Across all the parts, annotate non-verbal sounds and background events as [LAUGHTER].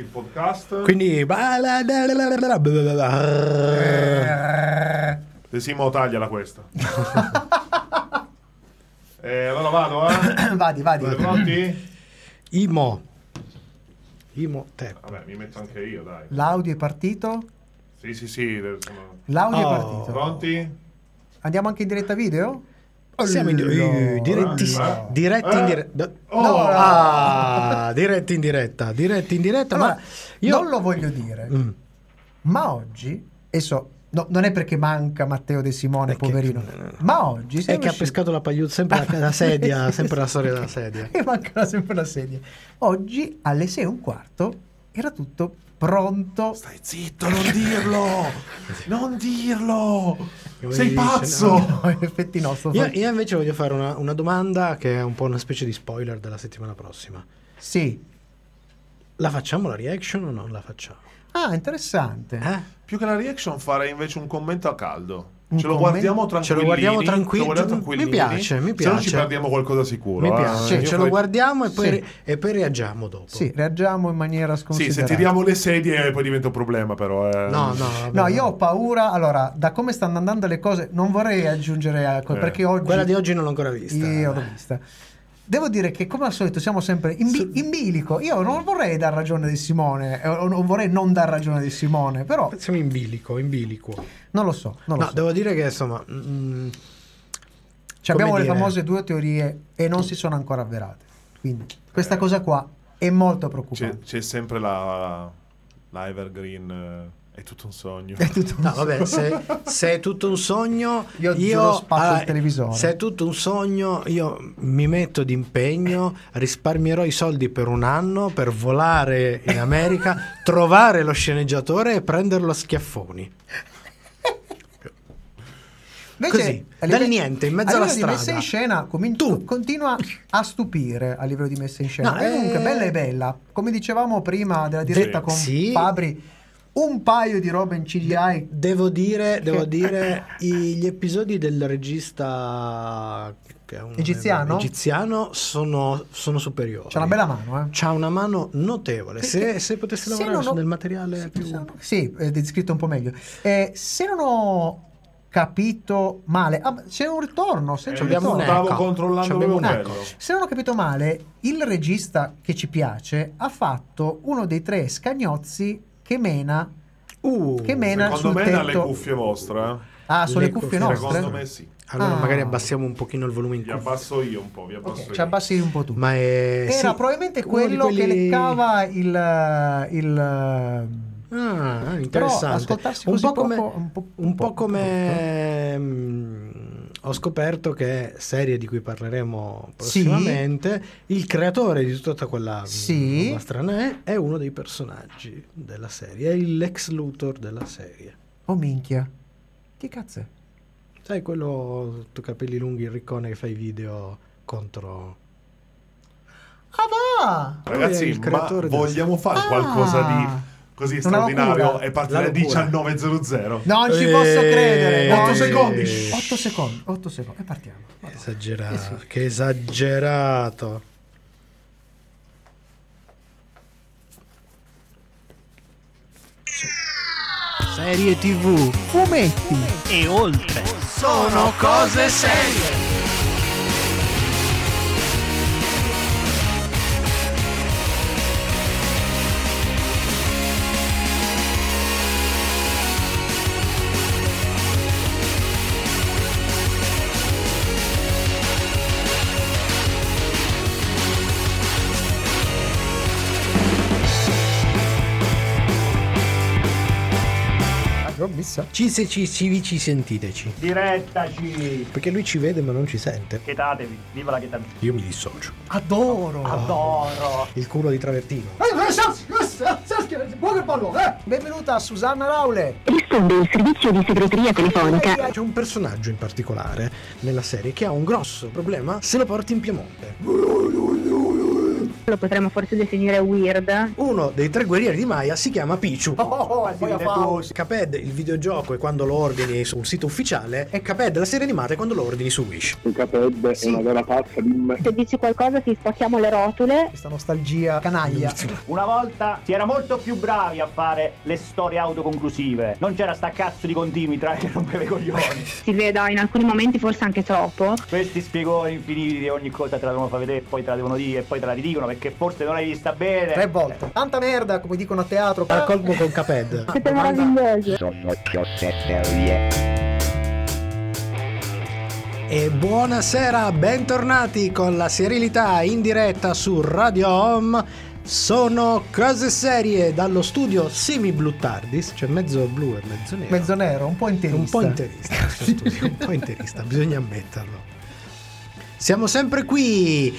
il podcast. Quindi... De Simo tagliala questa. [LAUGHS] eh, allora vado, eh? vadi, vadi. Siete pronti? Imo. Imo te. Vabbè, mi metto anche io, dai. L'audio è partito? Sì, sì, sì. sono- L'audio Oh. è partito. Pronti? Andiamo anche in diretta video? Siamo in eh, diretti, Eh? diretti in Eh? diretta. Oh! No, Ah, diretti in diretta, diretti in diretta, Allora, ma io non lo voglio dire, Mm. ma oggi, e so, no, non è perché manca Matteo De Simone, È che- poverino, ma oggi è siamo che ha pescato la pagliuzza sempre la, la sedia, [LAUGHS] sempre la storia della sedia. e manca sempre la sedia. Oggi alle 6 e un quarto era tutto pronto. Stai zitto, non dirlo! [LAUGHS] Non dirlo! Come Sei dice, pazzo! No, in effetti no, sto Io, io invece voglio fare una, una domanda che è un po' una specie di spoiler della settimana prossima. Sì. La facciamo la reaction o non la facciamo? Ah, interessante. Eh? Più che la reaction farei invece un commento a caldo. Ce lo guardiamo Ce tranquillini. lo guardiamo tranquilli- ce lo guardiamo tranquillini. mi piace, mi Se no ci piace. perdiamo qualcosa sicuro. Mi eh. piace, Io ce lo guardiamo e poi, Sì. e poi reagiamo dopo. Sì, reagiamo in maniera Sì, sconsiderata. se tiriamo le sedie poi diventa un problema però. eh. No, no, vabbè, No, io ho paura. Allora, da come stanno andando le cose, non vorrei aggiungere a Eh. perché oggi Quella di oggi non l'ho ancora vista. Io l'ho vista. Devo dire che come al solito siamo sempre in, bi- in bilico. Io non vorrei dar ragione di Simone, eh, o non vorrei non dar ragione di Simone, però Siamo in bilico, in bilico. non lo so. Non lo No, so. devo dire che insomma... mm, Cioè, abbiamo come le dire- famose due teorie e non si sono ancora avverate. Quindi questa cosa qua è molto C'è, preoccupante. c'è sempre la, la evergreen. eh, è tutto un sogno. È tutto un No, vabbè, se, se è tutto un sogno, Io io, spacco il allora, televisore. Se è tutto un sogno, io mi metto d'impegno, risparmierò i soldi per un anno per volare in America, [LAUGHS] trovare lo sceneggiatore e prenderlo a schiaffoni. Invece, Così, a dal niente, in mezzo a alla livello di strada. messa in scena comin- Tu. continua a stupire a livello di messa in scena. No, E comunque eh. bella e bella. Come dicevamo prima della diretta Sì. con Sì. Fabri, un paio di robe in CGI. Devo dire, devo dire [LAUGHS] i- gli episodi del regista che è un- Egiziano? egiziano sono, sono superiori. C'ha una bella mano, eh. C'ha una mano notevole. Se, se potesse Se lavorare non su del materiale più. Sì, è descritto un po' meglio. Eh, se non ho capito male, ah, c'è un ritorno. Se, Eh, c'è un ritorno. un Stavo ecco. controllando un quello. Se non ho capito male, il regista che ci piace ha fatto uno dei tre scagnozzi che mena. Uh, Che mena Secondo sul me dalle tetto. cuffie vostre. eh. Ah, sono le, Le cuffie cuffie, nostre? Secondo me sì. allora Ah. magari abbassiamo un pochino il volume in Vi cuffia. abbasso io un po', vi abbasso Ok, io. ci abbassi un po' tu. Ma è Era sì, probabilmente quello che quelli- leccava il. il Ah, interessante. Però ascoltarsi un così po' come, un po' un po' poco come mm, ho scoperto che serie di cui parleremo prossimamente, il creatore di tutta quella Sì. roba strana è, è uno dei personaggi della serie, è il Lex Luthor della serie. Oh minchia. Che cazzo è? Sai quello tu capelli lunghi, il riccone che fa i video contro Ah, va! Ragazzi, il ma vogliamo fare Ah. qualcosa di così Una straordinario e partire alle locura. 19.00? Non ci posso credere. otto no. secondi. 8 secondi. 8 secondi. E partiamo. Esagerato, Eh sì. che esagerato. Serie TV Fumetti. e oltre. sono cose serie. Messa. Ci, se ci, ci, ci sentiteci. Direttaci. Perché lui ci vede ma non ci sente. Chetatevi. Viva la chetatevi. Io mi dissocio. Adoro. Adoro. Il culo di travertino. Benvenuta Susanna Raule. Risponde il servizio di segreteria telefonica. C'è un personaggio in particolare nella serie che ha un grosso problema se lo porti in Piemonte. Lo potremmo forse definire weird. Uno dei tre guerrieri di Maya si chiama Pichu. Oh, oh, oh, poi Caped, il videogioco, è quando lo ordini su un sito ufficiale, e Caped, la serie animata, è quando lo ordini su Wish. Caped Sì. è una vera pazza di me. Se dici qualcosa ti spacchiamo le rotule. Questa nostalgia canaglia. Una volta si era molto più bravi a fare le storie autoconclusive. Non c'era sta cazzo di continui tra che rompeva i coglioni. [LAUGHS] Si veda in alcuni momenti forse anche troppo. Questi spiegoni infiniti di ogni cosa te la devono far vedere, poi te la devono dire e poi te la ridicono perché forse non l'hai vista bene. Tre volte. Tanta merda, come dicono a teatro. Raccolgo con Caped. [LAUGHS] Siete meravigliosi. E buonasera, bentornati con la serialità in diretta su Radio Home. Sono cose serie dallo studio Semi Blue Tardis, cioè mezzo blu e mezzo nero. Mezzo nero, un po' interista. Un po' interista, studio, un po' interista, bisogna ammetterlo. Siamo sempre qui,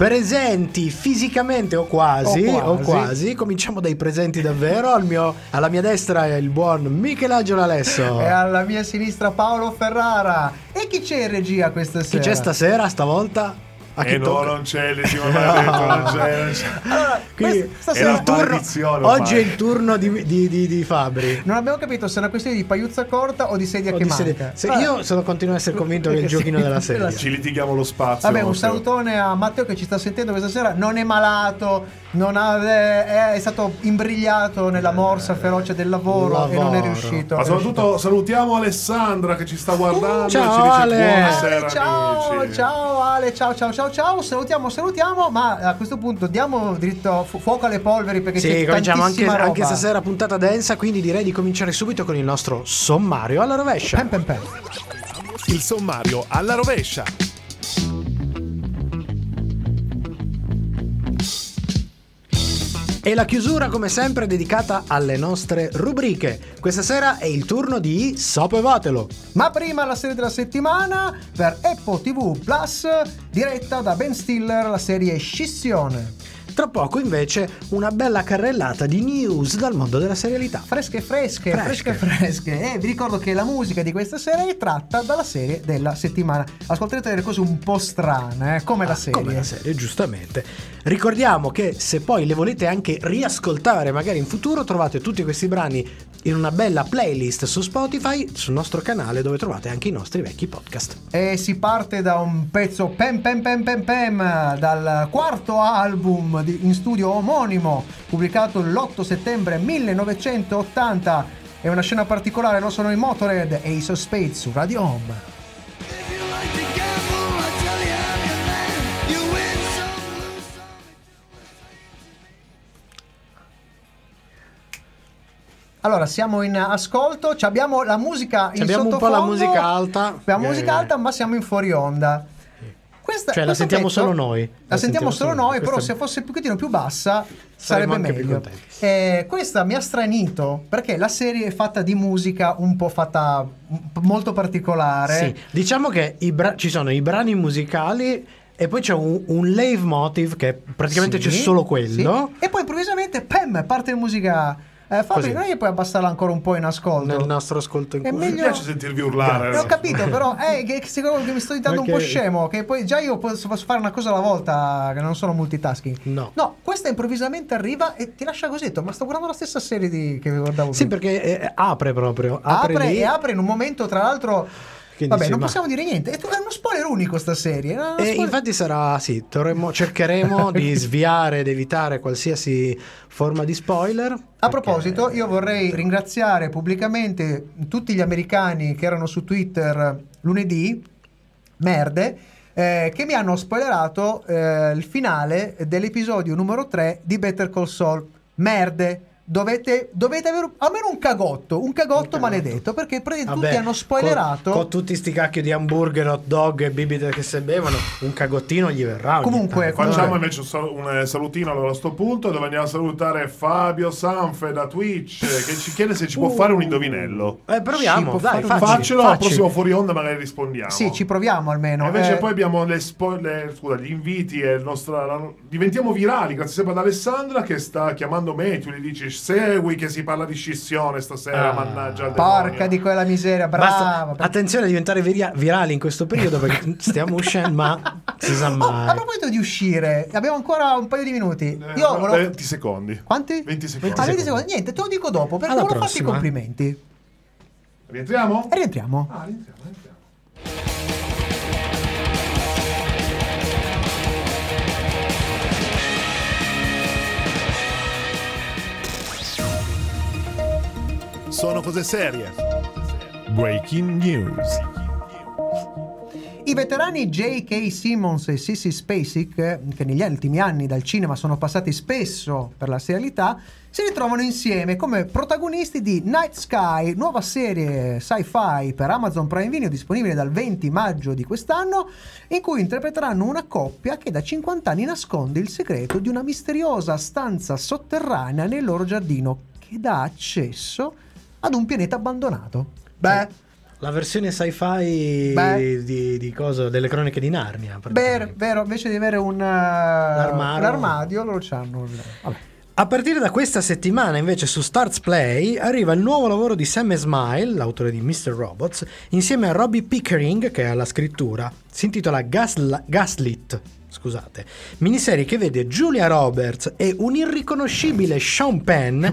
presenti fisicamente o quasi, O o quasi. quasi. Cominciamo dai presenti davvero. Al mio- alla mia destra è il buon Michelangelo Alesso. E alla mia sinistra Paolo Ferrara. E chi c'è in regia questa Chi sera? c'è stasera, stavolta? A chi E no, tocca? non c'è, maledetto, non c'è, non c'è. [LAUGHS] Allora, Quindi il turno- maledizione oggi è il turno di, di- di- di Fabri. non abbiamo capito se è una questione di pagliuzza corta o di sedia O che di manca. serie- se- Allora, io sono continuo a essere convinto che è il giochino della serie. Ci litighiamo lo spazio. Vabbè, un salutone a Matteo che ci sta sentendo questa sera. Non è malato, non ha- è, è stato imbrigliato nella morsa feroce del lavoro, e non è Lavoro. riuscito. Ma è riuscito. soprattutto salutiamo Alessandra che ci sta guardando Ciao, e ci dice Ale. buonasera Ale, ciao, amici. ciao Ale, ciao, ciao, ciao, ciao. Salutiamo, salutiamo, ma a questo punto diamo dritto fu- fuoco alle polveri perché Sì, c'è cominciamo anche, tantissima roba. anche stasera puntata densa, quindi direi di cominciare subito con il nostro sommario alla rovescia. Pem, pem, pem. Il sommario alla rovescia. E la chiusura, come sempre, è dedicata alle nostre rubriche. Questa sera è il turno di Sapevatelo. Ma prima la serie della settimana per Apple TV Plus, diretta da Ben Stiller, la serie Scissione. Tra poco, invece, una bella carrellata di news dal mondo della serialità. Fresche, fresche, Fresche. fresche, fresche. E vi ricordo che la musica di questa serie è tratta dalla serie della settimana. Ascolterete delle cose un po' strane, eh, come la serie. Come la serie, giustamente. Ricordiamo che se poi le volete anche riascoltare, magari in futuro, trovate tutti questi brani in una bella playlist su Spotify, sul nostro canale, dove trovate anche i nostri vecchi podcast. E si parte da un pezzo pem pem pem pem pem dal quarto album di- in studio omonimo pubblicato l'8 settembre 1980. È una scena particolare, lo sono i Motorhead e i Suspect su Radio Home. Allora, siamo in ascolto, ci abbiamo la musica in abbiamo un po' la sottofondo, musica alta. Abbiamo Eh, musica alta, ma siamo in fuori onda. Questa- Cioè, la sentiamo pezzo- solo noi. La, sentiamo solo noi, però Questa- se fosse un pochettino più bassa Saremmo sarebbe meglio. Eh, questa mi ha stranito perché la serie è fatta di musica un po' fatta molto particolare. Sì, diciamo che bra- ci sono i brani musicali e poi c'è un, un leitmotiv che praticamente Sì, c'è solo quello. sì. E poi improvvisamente, pam, parte musica. Eh, Fabri, non è che puoi abbassarla ancora un po' in ascolto? Nel nostro ascolto in È cuore. Mi meglio- piace sentirvi urlare. Eh, ho capito, però è [LAUGHS] che, che secondo che mi sto diventando un po' scemo. Che poi già io posso, posso fare una cosa alla volta, che non sono multitasking. No. No, questa improvvisamente arriva e ti lascia così. detto, Ma sto guardando la stessa serie di- che guardavo Sì, prima. perché eh, apre proprio. Apre, Apre lì. e apre in un momento, tra l'altro. Che vabbè, dici, non ma- possiamo dire niente. È uno spoiler unico sta serie. è uno E spoiler- infatti sarà, sì, dovremmo- cercheremo [LAUGHS] di sviare ed evitare qualsiasi forma di spoiler. A proposito, io vorrei ringraziare pubblicamente tutti gli americani che erano su Twitter lunedì, merde, eh, che mi hanno spoilerato eh, il finale dell'episodio numero 3 di Better Call Saul. Merde. Dovete, dovete avere almeno un cagotto, un cagotto maledetto, perché pre- tutti Vabbè, hanno spoilerato. Con, con tutti sti cacchio di hamburger, hot dog e bibite che se bevono, un cagottino gli verrà. Comunque. Facciamo invece un, sal- un, eh, salutino allora, a sto punto dove andiamo a salutare Fabio Sanfe da Twitch che ci chiede se ci può fare un indovinello. Eh, proviamo, dai, un- facci, Faccelo al facci. prossimo fuori onda magari rispondiamo. Sì, ci proviamo almeno. E invece Eh, poi abbiamo le, spo- le- scusa, gli inviti e il nostro, la- diventiamo virali grazie sempre ad Alessandra che sta chiamando me, tu gli dici segui che si parla di scissione stasera, Ah. mannaggia Porca demonio. di quella miseria, Basta- brava. attenzione a diventare viria- virali in questo periodo perché stiamo uscendo, ma si sa [LAUGHS] Oh, a mai. proposito di uscire, abbiamo ancora un paio di minuti. Eh, Io volevo... 20 secondi. Quanti? 20 secondi. Ah, 20 secondi. Niente, te lo dico dopo perché Alla volevo farti i prossima. complimenti. Rientriamo? Rientriamo. Ah, rientriamo, rientriamo. Sono cose serie. Breaking news. I veterani J.K. Simmons e Sissy Spacek, che negli ultimi anni dal cinema sono passati spesso per la serialità, si ritrovano insieme come protagonisti di Night Sky, nuova serie sci-fi per Amazon Prime Video disponibile dal 20 maggio di quest'anno, in cui interpreteranno una coppia che da 50 anni nasconde il segreto di una misteriosa stanza sotterranea nel loro giardino che dà accesso ad un pianeta abbandonato. Beh, La versione sci-fi Beh. di, di cosa? Delle cronache di Narnia. Vero, praticamente. vero, invece di avere un, uh, L'armadio. l'armadio, loro c'hanno. Vabbè. A partire da questa settimana, invece, su Starz Play arriva il nuovo lavoro di Sam Esmail, l'autore di Mr. Robots, insieme a Robbie Pickering, che è alla scrittura. Si intitola Gasl- Gaslit. Scusate, miniserie che vede Julia Roberts e un irriconoscibile Sean Penn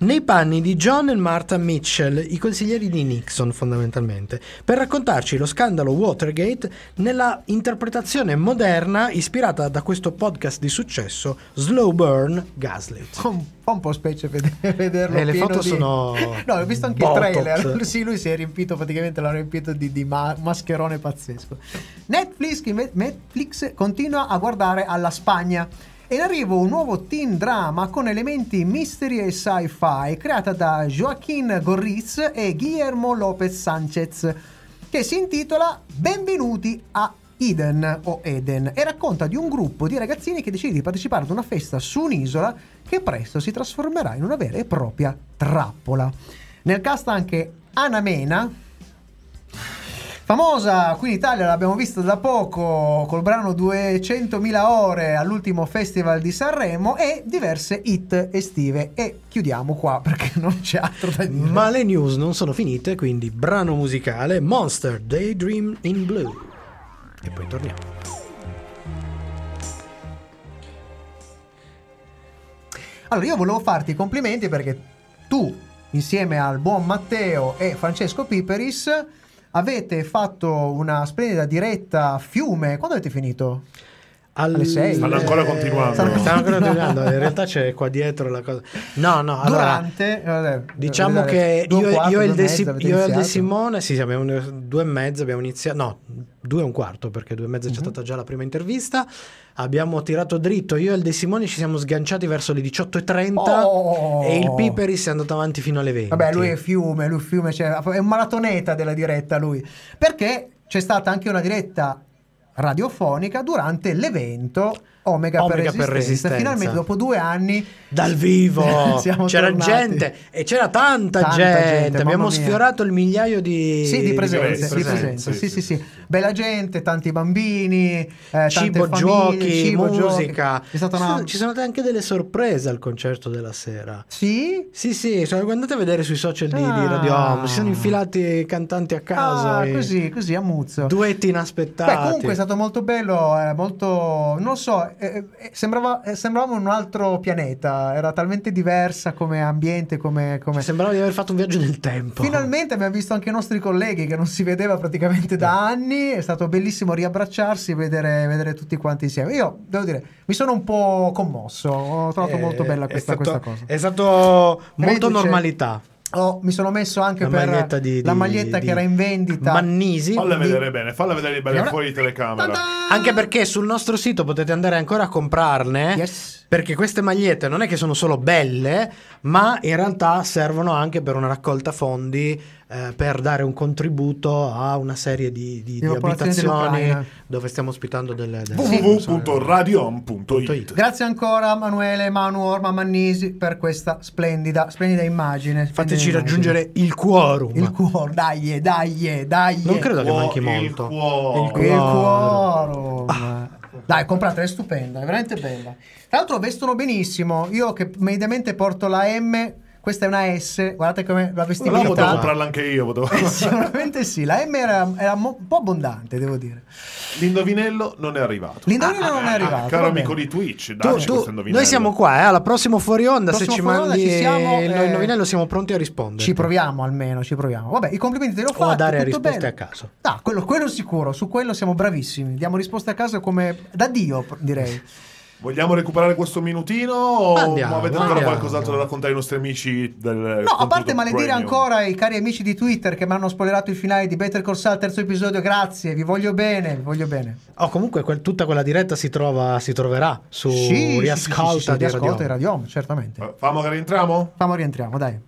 nei panni di John e Martha Mitchell, i consiglieri di Nixon fondamentalmente, per raccontarci lo scandalo Watergate nella interpretazione moderna ispirata da questo podcast di successo Slow Burn Gaslit. Un, fa un po' specie vede- [LAUGHS] vederlo. Eh, le foto di- sono [LAUGHS] No, ho visto anche Botox. il trailer. [LAUGHS] Sì, lui si è riempito, praticamente l'ha riempito di, di ma- mascherone pazzesco. Netflix, Netflix a guardare alla Spagna. È in arrivo un nuovo teen drama con elementi mystery e sci-fi creata da Joaquín Gorriz e Guillermo López Sánchez che si intitola Benvenuti a Eden o Eden e racconta di un gruppo di ragazzini che decide di partecipare ad una festa su un'isola che presto si trasformerà in una vera e propria trappola. Nel cast anche Anna Mena, famosa qui in Italia, l'abbiamo vista da poco col brano 200.000 ore all'ultimo festival di Sanremo e diverse hit estive. E chiudiamo qua perché non c'è altro da dire. Ma le news non sono finite, quindi brano musicale Monster Daydream in Blue. E poi torniamo. Allora, io volevo farti i complimenti perché tu, insieme al buon Matteo e Francesco Piperis, avete fatto una splendida diretta a fiume. Quando avete finito? Alle Alle sei. Stanno ancora continuando. Stanno, stanno ancora continuando. In realtà c'è qua dietro la cosa. No, no, allora. Durante? eh, Diciamo eh, che io, e quarto, io e il De, Si- io e il De? Simone, sì, sì, abbiamo due e mezza, abbiamo iniziato, no, due e un quarto, perché due e mezza Mhm. c'è stata già la prima intervista. Abbiamo tirato dritto, io e il De Simone ci siamo sganciati verso le 18.30 Oh! e il Piperis è andato avanti fino alle 20. Vabbè, lui è fiume, lui è fiume, cioè, è un maratoneta della diretta lui. Perché c'è stata anche una diretta radiofonica durante l'evento Omega, Omega per, per resistenza. Resistenza. Finalmente dopo due anni Dal vivo [LAUGHS] c'era tornati. gente e c'era tanta, Tanta gente. gente, Abbiamo sfiorato il migliaio di, Sì, di presenze, di presenze, sì, Sì, sì. Bella gente, tanti bambini, eh, cibo, famiglie, giochi, cibo, musica. giochi. È stata Ci una... sono- Ci sono state anche delle sorprese al concerto della sera. Sì? Sì, sì, cioè, andate a vedere sui social di, di Ah. Radio Home. Si sono infilati cantanti a caso. Ah, così, così, a muzzo. Duetti inaspettati. Beh, comunque è stato molto bello, eh, molto, non so, eh, eh, sembrava, eh, sembrava un altro pianeta, era talmente diversa come ambiente, come... come... Sembrava di aver fatto un viaggio nel tempo. Finalmente abbiamo visto anche i nostri colleghi che non si vedeva praticamente da anni, è stato bellissimo riabbracciarsi e vedere, vedere tutti quanti insieme. Io devo dire, mi sono un po' commosso, ho trovato Eh, molto bella questa, stato- questa cosa. È stato molto Reduce- normalità. Oh, mi sono messo anche La per maglietta di, la di- maglietta di che era in vendita. Mannisi. Falla Di- vedere bene, falla vedere bene Allora- fuori di telecamera. Anche perché sul nostro sito potete andare ancora a comprarne. Yes. Perché queste magliette non è che sono solo belle, ma in realtà servono anche per una raccolta fondi eh, per dare un contributo a una serie di, di- di abitazioni dove stiamo ospitando delle, delle www.radiohome.it Grazie ancora Manuele, Manu, Orma, Mannisi per questa splendida, splendida immagine. Fateci Splendida raggiungere il quorum. immagine. il cuore, dai, dai, dai. Non credo che manchi il molto. cuore. Il Il quorum. quorum. Dai, compratela, è stupenda, è veramente bella. Tra l'altro vestono benissimo. Io che mediamente porto la M, questa è una S, guardate come la Però potevo vestibilità. comprarla anche io. potevo- Sicuramente sì, la M era, era mo- un po' abbondante, devo dire. L'indovinello non è arrivato. L'indovinello non è arrivato. Caro va amico di Twitch, Tu- dacci tu- questo indovinello. noi siamo qua, eh, alla prossima fuori onda. Prossimo se ci mandi ci siamo, il eh, indovinello, siamo pronti a rispondere. Ci proviamo almeno, ci proviamo. Vabbè, i complimenti te li ho O a fatti. dare tutto risposte bene. a caso. No, quello, quello sicuro, su quello siamo bravissimi. Diamo risposte a caso come da Dio, direi. Vogliamo recuperare questo minutino o Andiamo, avete ancora andiamo. qualcos'altro da raccontare ai nostri amici del No, a parte maledire premium? ancora i cari amici di Twitter che mi hanno spoilerato il finale di Better Call Saul, terzo episodio, grazie, vi voglio bene, vi voglio bene. Oh, comunque quel- tutta quella diretta si, trova, si troverà su Sì, sì, sì, sì, Riascolta sì, di riascolta Radio. di Radiom, certamente. Famo che rientriamo? Famo rientriamo, dai.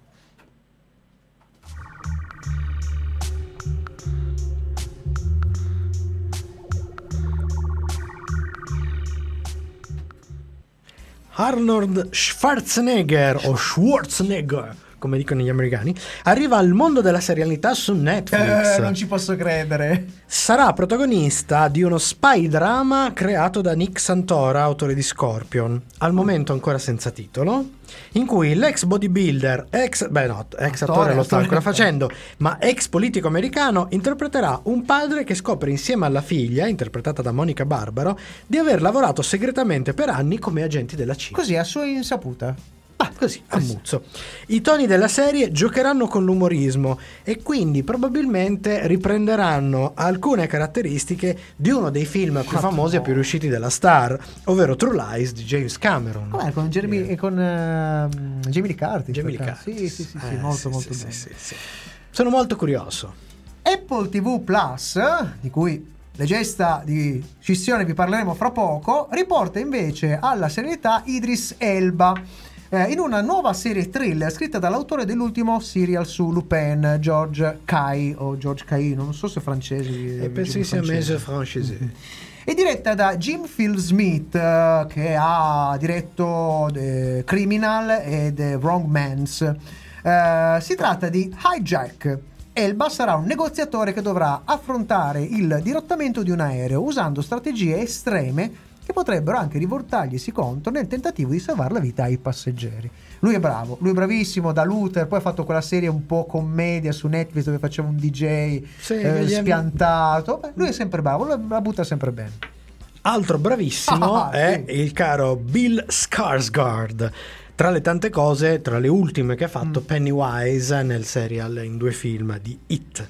Arnold Schwarzenegger o Schwarzenegger, come dicono gli americani, arriva al mondo della serialità su Netflix. Eh, non ci posso credere. Sarà protagonista di uno spy drama creato da Nick Santora, autore di Scorpion, al momento ancora senza titolo, in cui l'ex bodybuilder, ex, beh no, ex attore, Attore, lo sta ancora facendo, ma ex politico americano, interpreterà un padre che scopre insieme alla figlia, interpretata da Monica Barbaro, di aver lavorato segretamente per anni come agenti della CIA. Così a sua insaputa. Ah, così, a muzzo. I toni della serie giocheranno con l'umorismo e quindi probabilmente riprenderanno alcune caratteristiche di uno dei film più famosi e più riusciti della Star, ovvero True Lies di James Cameron. Com'è con Jeremy e con ehm, Jamie Lee Curtis? Jamie Lee Curtis. Sì, sì, sì, sì, Eh, molto sì, molto sì, sì, sì. Sono molto curioso. Apple TV Plus, di cui leggesta di scissione vi parleremo fra poco, riporta invece alla serietà Idris Elba. Eh, in una nuova serie thriller scritta dall'autore dell'ultimo serial su Lupin, George Cay o George Cay, non so se è francese. E penso che sia mese francese. È diretta da Jim Phil Smith, eh, che ha diretto The Criminal e The Wrong Mans. Eh, si tratta di Hijack. Elba sarà un negoziatore che dovrà affrontare il dirottamento di un aereo usando strategie estreme che potrebbero anche rivoltarglisi contro nel tentativo di salvare la vita ai passeggeri. Lui è bravo, lui è bravissimo da Luther, poi ha fatto quella serie un po' commedia su Netflix dove faceva un DJ Sì, eh, spiantato. Beh, lui è sempre bravo, la butta sempre bene. Altro bravissimo [LAUGHS] Ah, è sì. il caro Bill Skarsgård. Tra le tante cose, tra le ultime che ha fatto Pennywise nel serial in due film di It,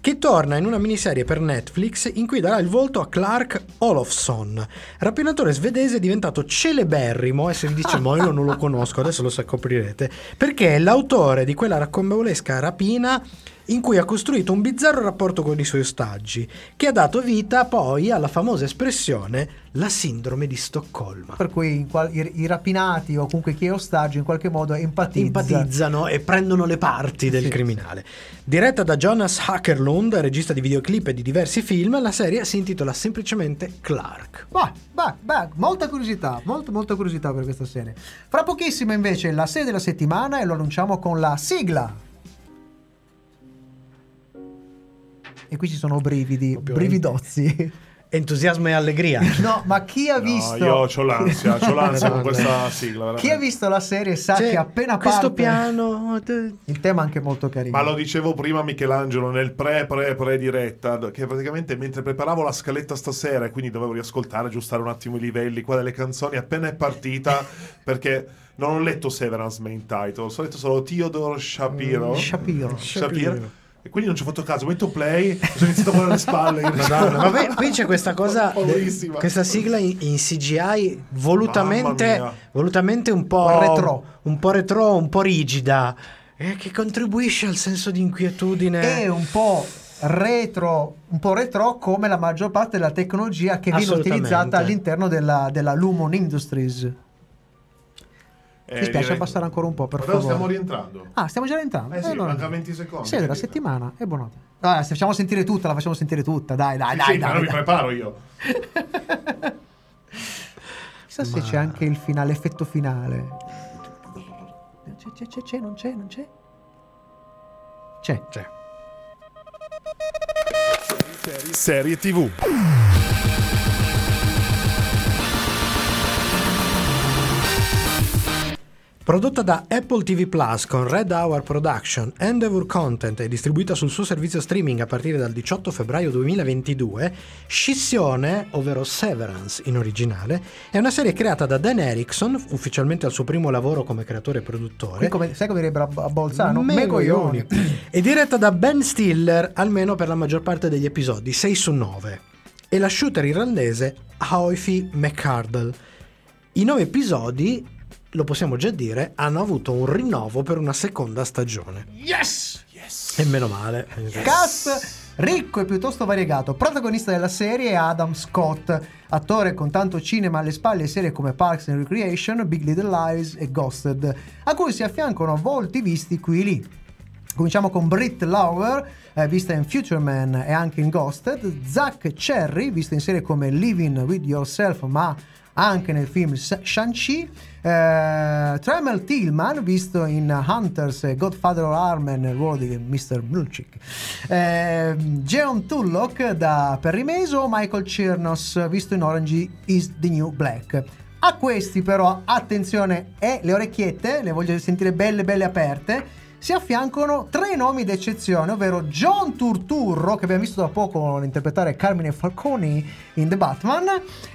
che torna in una miniserie per Netflix in cui darà il volto a Clark Olofsson, rapinatore svedese diventato celeberrimo, e se vi dice mo io non lo conosco, adesso lo scoprirete, perché è l'autore di quella raccontabolesca rapina in cui ha costruito un bizzarro rapporto con i suoi ostaggi, che ha dato vita poi alla famosa espressione la sindrome di Stoccolma. Per cui i, rapinati o comunque chi è ostaggio in qualche modo empatizza. Empatizzano e prendono le parti del Sì. criminale. Diretta da Jonas Hackerlund, regista di videoclip e di diversi film, la serie si intitola semplicemente Clark. Vai, vai, vai, molta curiosità, molta, molta curiosità per questa serie. Fra pochissimo invece la serie della settimana e lo annunciamo con la sigla. E qui ci sono brividi, Proprio brividozzi. Entusiasmo e allegria. [LAUGHS] No, ma chi ha No, visto... io ho l'ansia, ho l'ansia con Vabbè. [LAUGHS] questa sigla. veramente. Chi ha visto la serie sa Cioè, che appena questo parte... piano eh, Il tema è anche molto carino. Ma lo dicevo prima Michelangelo nel pre pre pre diretta che praticamente mentre preparavo la scaletta stasera e quindi dovevo riascoltare, aggiustare un attimo i livelli qua delle canzoni appena è partita [LAUGHS] perché non ho letto Severance main title, ho letto solo Theodore Shapiro. Shapiro. Shapiro. E quindi non ci ho fatto caso, metto play, sono iniziato a muovere le spalle. [LAUGHS] Madonna, vabbè, qui c'è questa cosa, [LAUGHS] Paurissima. questa sigla in, in CGI volutamente, volutamente un po' Un po' retro. un po' retro, un po' rigida, eh, che contribuisce al senso di inquietudine. È un po' retro, un po' retro come la maggior parte della tecnologia che viene utilizzata all'interno della, della Lumon Industries. Eh, Mi spiace direi- abbassare ancora un po', per Però favore. stiamo rientrando. Ah, stiamo già rientrando. Eh sì, manca 20 secondi, Sì, della quindi- settimana. E buonanotte. Dai, se facciamo sentire tutta, la facciamo sentire tutta. Dai, dai, Sì, dai. sì, dai, però mi dai. preparo io. [LAUGHS] Chissà se c'è anche il finale, effetto finale. C'è, c'è, c'è, c'è, non c'è, non c'è. C'è. Cioè, Serie TV. Prodotta da Apple TV Plus con Red Hour Production, Endeavour Content e distribuita sul suo servizio streaming a partire dal 18 febbraio 2022, Scissione, ovvero Severance in originale, è una serie creata da Dan Erickson, ufficialmente al suo primo lavoro come creatore e produttore. Come, sai come direbbe a, Bolzano? Me Megoglioni. è diretta da Ben Stiller, almeno per la maggior parte degli episodi, 6 su 9, e la shooter irlandese Hoifi McCardle. I nove episodi, lo possiamo già dire, hanno avuto un rinnovo per una seconda stagione. Yes! E meno male. Cast ricco e piuttosto variegato. Protagonista della serie è Adam Scott, attore con tanto cinema alle spalle e serie come Parks and Recreation, Big Little Lies e Ghosted, a cui si affiancano volti visti qui e lì. Cominciamo con Britt Lauer, eh, vista in Future Man e anche in Ghosted, Zach Cherry, vista in serie come Living With Yourself, ma anche nel film Sh- Shang-Chi, eh, Tremel Tillman, visto in Hunters e Godfather of Harmon nel ruolo di Mr. Mulchik, eh, Jeon Tullock da Perry Mason, Michael Chernos, visto in Orange is the New Black. A questi però, attenzione, e le orecchiette, le voglio sentire belle belle aperte, si affiancano tre nomi d'eccezione, ovvero John Turturro, che abbiamo visto da poco interpretare Carmine Falconi in The Batman,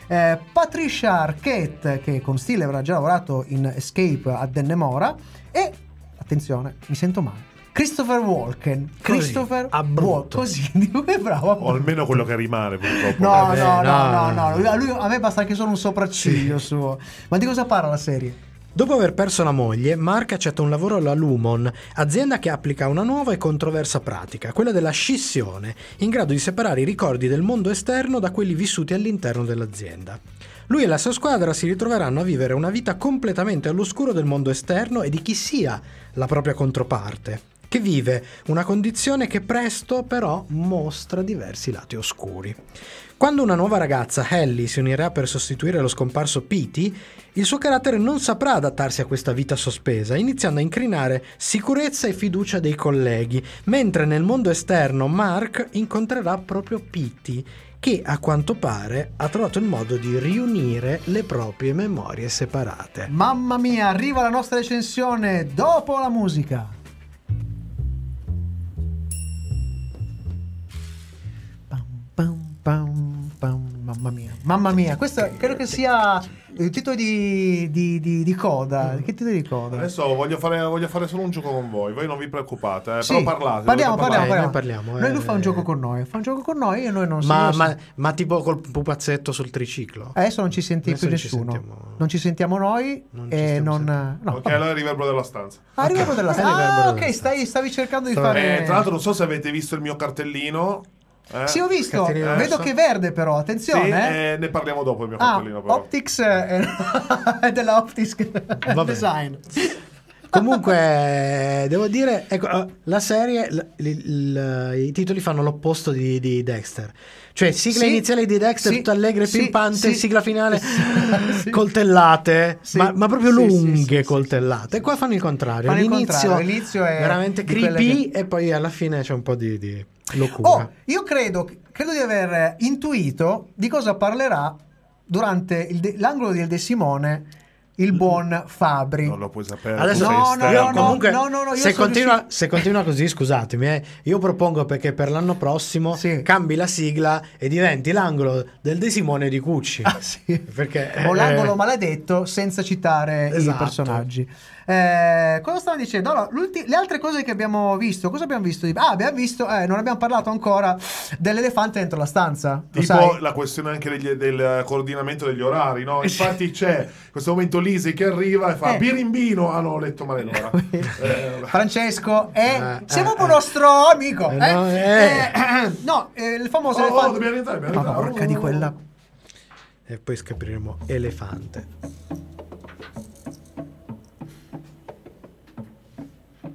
eh, Patricia Arquette, che con stile avrà già lavorato in Escape a Dennemora, e, attenzione, mi sento male, Christopher Walken. Christopher. Walken, così, [LAUGHS] dico che bravo. O almeno quello che rimane, purtroppo. No, Vabbè, no, no, no, no, a, lui- a me basta anche solo un sopracciglio suo. Ma di cosa parla la serie? Dopo aver perso la moglie, Mark accetta un lavoro alla Lumon, azienda che applica una nuova e controversa pratica, quella della scissione, in grado di separare i ricordi del mondo esterno da quelli vissuti all'interno dell'azienda. Lui e la sua squadra si ritroveranno a vivere una vita completamente all'oscuro del mondo esterno e di chi sia la propria controparte, che vive una condizione che presto però mostra diversi lati oscuri. Quando una nuova ragazza, Ellie, si unirà per sostituire lo scomparso Pete, il suo carattere non saprà adattarsi a questa vita sospesa, iniziando a incrinare sicurezza e fiducia dei colleghi, mentre nel mondo esterno Mark incontrerà proprio Pete, che a quanto pare ha trovato il modo di riunire le proprie memorie separate. Mamma mia, arriva la nostra recensione dopo la musica. Pam, pam, pam. Mamma mia, mamma mia, questo credo che sia il titolo di, di- di- di coda. Che titolo di coda? Adesso voglio fare, voglio fare solo un gioco con voi. Voi non vi preoccupate, eh, Sì, però parlate. Parliamo, parliamo, parliamo. parliamo, Noi eh. lui fa un gioco con noi, fa un gioco con noi e noi non Ma, si- ma- ma tipo col pupazzetto sul triciclo? Adesso non ci sente Adesso più non ci nessuno. sentiamo. Non ci sentiamo noi Non ci e non... sentendo. No, Ok, vabbè. allora il riverbero della stanza. Ah, riverbero della Eh, stanza. Ah, della ok, stai, stavi cercando di fare... Eh, tra l'altro, non so se avete visto il mio cartellino. Eh. Sì, ho visto. Cartellino Vedo rosso. che è verde, però. Sì, Attenzione. eh. eh, ne parliamo dopo il mio Ah, cartellino. Però. Optics eh, è [LAUGHS] della Optics bene. Design. Comunque, devo dire, ecco, eh, la serie, l- il- il- i titoli fanno l'opposto di, di Dexter. Cioè, sigla Sì, iniziale di Dexter, sì, tutta allegra e sì, pimpante, sì. sigla finale, [LAUGHS] Sì. coltellate, Sì, ma, ma proprio sì, sì, lunghe sì, sì, coltellate. E qua fanno il contrario. Fanno il L'inizio, contrario, l'inizio è veramente creepy che- e poi alla fine c'è un po' di, di locura. Oh, io credo, credo di aver intuito di cosa parlerà durante de- l'angolo del De Simone il buon Fabri. Non lo puoi sapere. Adesso No, no, no, no, comunque, no, no, no, se, continua, riuscito- se continua così, scusatemi, eh, io propongo perché per l'anno prossimo Sì. cambi la sigla e diventi l'angolo del De Simone di Cucci. Ah, sì. Perché [LAUGHS] o eh, l'angolo maledetto senza citare i Esatto. personaggi. Eh, cosa stavo dicendo? Allora, le altre cose che abbiamo visto, cosa abbiamo visto? Ah, abbiamo visto, eh, non abbiamo parlato ancora dell'elefante dentro la stanza. Lo Tipo sai? la questione anche degli- del coordinamento degli orari, no? Infatti c'è questo momento Lisi che arriva e fa Eh. Birimbino. Ah no, ho letto male [LAUGHS] l'ora. Eh. Francesco è Eh, sei proprio eh. nostro amico. Eh, eh? no, eh. Eh, [CLEARS THROAT] no, eh, il famoso Oh, oh, elefante. dobbiamo rientrare, dobbiamo Ma rientrare. porca di quella. E poi scopriremo elefante.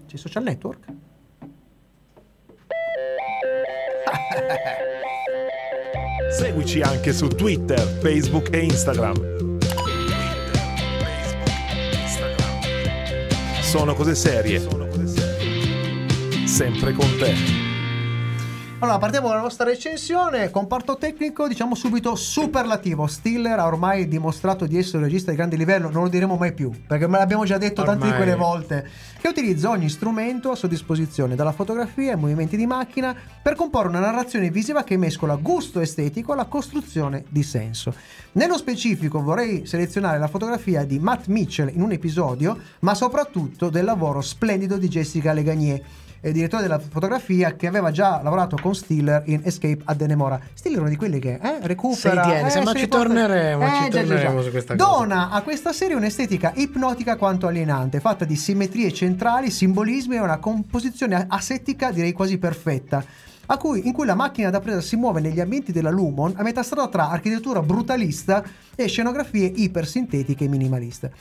C'è social network? Seguici anche su Twitter, Facebook e Instagram. Sono cose serie. Sempre con te. Allora, partiamo dalla nostra recensione. Comparto tecnico, diciamo subito superlativo. Stiller ha ormai dimostrato di essere un regista di grande livello, non lo diremo mai più, perché me l'abbiamo già detto tante di Ormai. quelle volte. Che utilizza ogni strumento a sua disposizione, dalla fotografia ai movimenti di macchina, per comporre una narrazione visiva che mescola gusto estetico alla costruzione di senso. Nello specifico vorrei selezionare la fotografia di Matt Mitchell in un episodio, ma soprattutto del lavoro splendido di Jessica Legagnier eh, direttore della fotografia che aveva già lavorato con Stiller in Escape a Denemora. Stiller è uno di quelli che eh, recupera. Tiene, eh, se- ma ci porta- torneremo, ci già, già, già. torneremo su questa cosa. Dona a questa serie un'estetica ipnotica quanto alienante, fatta di simmetrie centrali, simbolismi e una composizione asettica direi quasi perfetta. A cui, in cui la macchina da presa si muove negli ambienti della Lumon a metà strada tra architettura brutalista e scenografie ipersintetiche e minimaliste.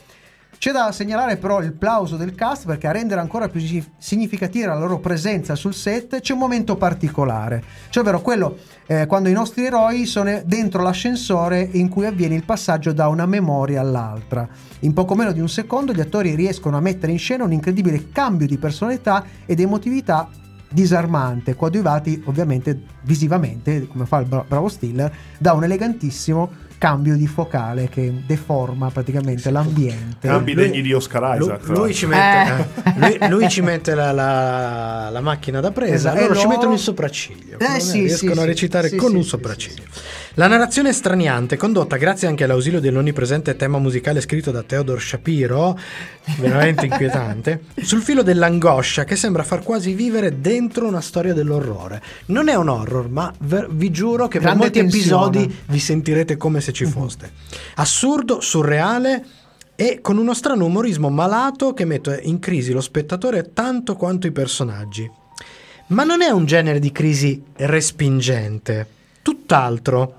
C'è da segnalare però il plauso del cast perché a rendere ancora più si- significativa la loro presenza sul set c'è un momento particolare, cioè ovvero quello eh, quando i nostri eroi sono dentro l'ascensore in cui avviene il passaggio da una memoria all'altra. In poco meno di un secondo gli attori riescono a mettere in scena un incredibile cambio di personalità ed emotività disarmante, coadiuvati ovviamente visivamente, come fa il bra- bravo Stiller, da un elegantissimo cambio di focale che deforma praticamente l'ambiente. Cambi Lui- degni di Oscar Isaac. lui, l'altro. ci mette, eh, lui, lui ci mette la, la- la macchina da presa, Esatto, loro e ci loro- mettono il sopracciglio. Eh, sì, riescono sì, a sì. recitare Sì, con sì, un sì, sopracciglio. La narrazione straniante, condotta grazie anche all'ausilio dell'onnipresente tema musicale scritto da Theodore Shapiro, veramente inquietante, [LAUGHS] sul filo dell'angoscia che sembra far quasi vivere dentro una storia dell'orrore. Non è un horror, ma ver- vi giuro che Grande per molti tensione. episodi vi sentirete come se ci foste. Assurdo, surreale e con uno strano umorismo malato che mette in crisi lo spettatore tanto quanto i personaggi. Ma non è un genere di crisi respingente, tutt'altro.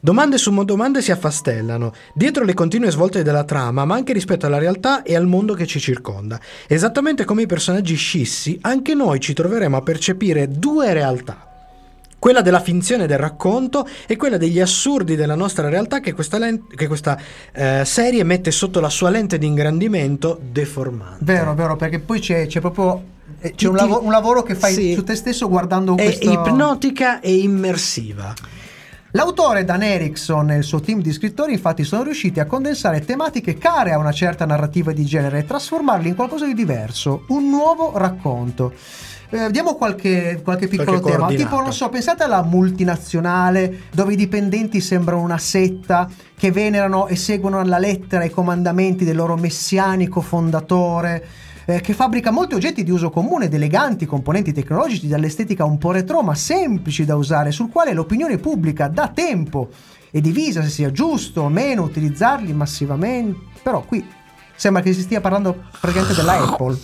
Domande su domande si affastellano, dietro le continue svolte della trama, ma anche rispetto alla realtà e al mondo che ci circonda. Esattamente come i personaggi scissi, anche noi ci troveremo a percepire due realtà. Quella della finzione del racconto e quella degli assurdi della nostra realtà che questa, len- che questa, eh, serie mette sotto la sua lente di ingrandimento deformante. Vero, vero, perché poi c'è, c'è proprio eh, c'è un, lavo- un lavoro che fai sì. su te stesso guardando È questo ipnotica e immersiva. L'autore Dan Erickson e il suo team di scrittori infatti sono riusciti a condensare tematiche care a una certa narrativa di genere e trasformarle in qualcosa di diverso, un nuovo racconto. Eh, diamo qualche, qualche piccolo Qualche tema, tipo non so, pensate alla multinazionale dove i dipendenti sembrano una setta che venerano e seguono alla lettera i comandamenti del loro messianico fondatore eh, che fabbrica molti oggetti di uso comune ed eleganti componenti tecnologici dall'estetica un po' retro ma semplici da usare, sul quale l'opinione pubblica da tempo è divisa se sia giusto o meno utilizzarli massivamente. Però qui sembra che si stia parlando praticamente della [LAUGHS] Apple.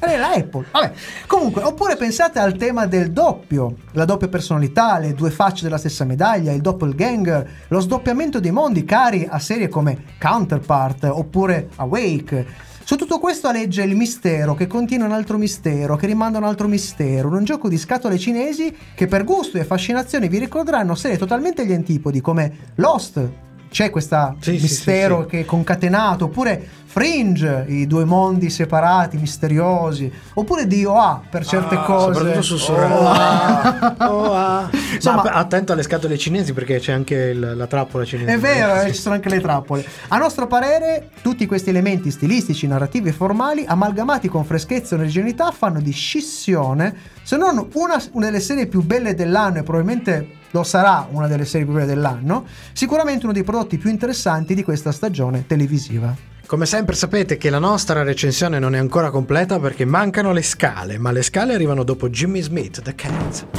Eh, la Apple. Vabbè. Comunque, oppure pensate al tema del doppio, la doppia personalità, le due facce della stessa medaglia, il doppelganger, lo sdoppiamento dei mondi cari a serie come Counterpart oppure Awake. Su tutto questo aleggia il mistero che contiene un altro mistero, che rimanda un altro mistero, un gioco di scatole cinesi che per gusto e fascinazione vi ricorderanno serie totalmente agli antipodi come Lost. C'è questo Sì, mistero sì, sì. che è concatenato, oppure Fringe, i due mondi separati, misteriosi, oppure DOA per certe Ah, cose. Soprattutto su Soraya. Oh, ah. Insomma- Ma attento alle scatole cinesi perché c'è anche il- la trappola cinese. È vero, eh, ci sono anche le trappole. A nostro parere, tutti questi elementi stilistici, narrativi e formali, amalgamati con freschezza e originalità, fanno di Scissione, se non una, una delle serie più belle dell'anno, e probabilmente lo sarà una delle serie più belle dell'anno, sicuramente uno dei prodotti più interessanti di questa stagione televisiva. Come sempre sapete che la nostra recensione non è ancora completa perché mancano le scale, ma le scale arrivano dopo Jimmy Smith, The Cat. [LAUGHS]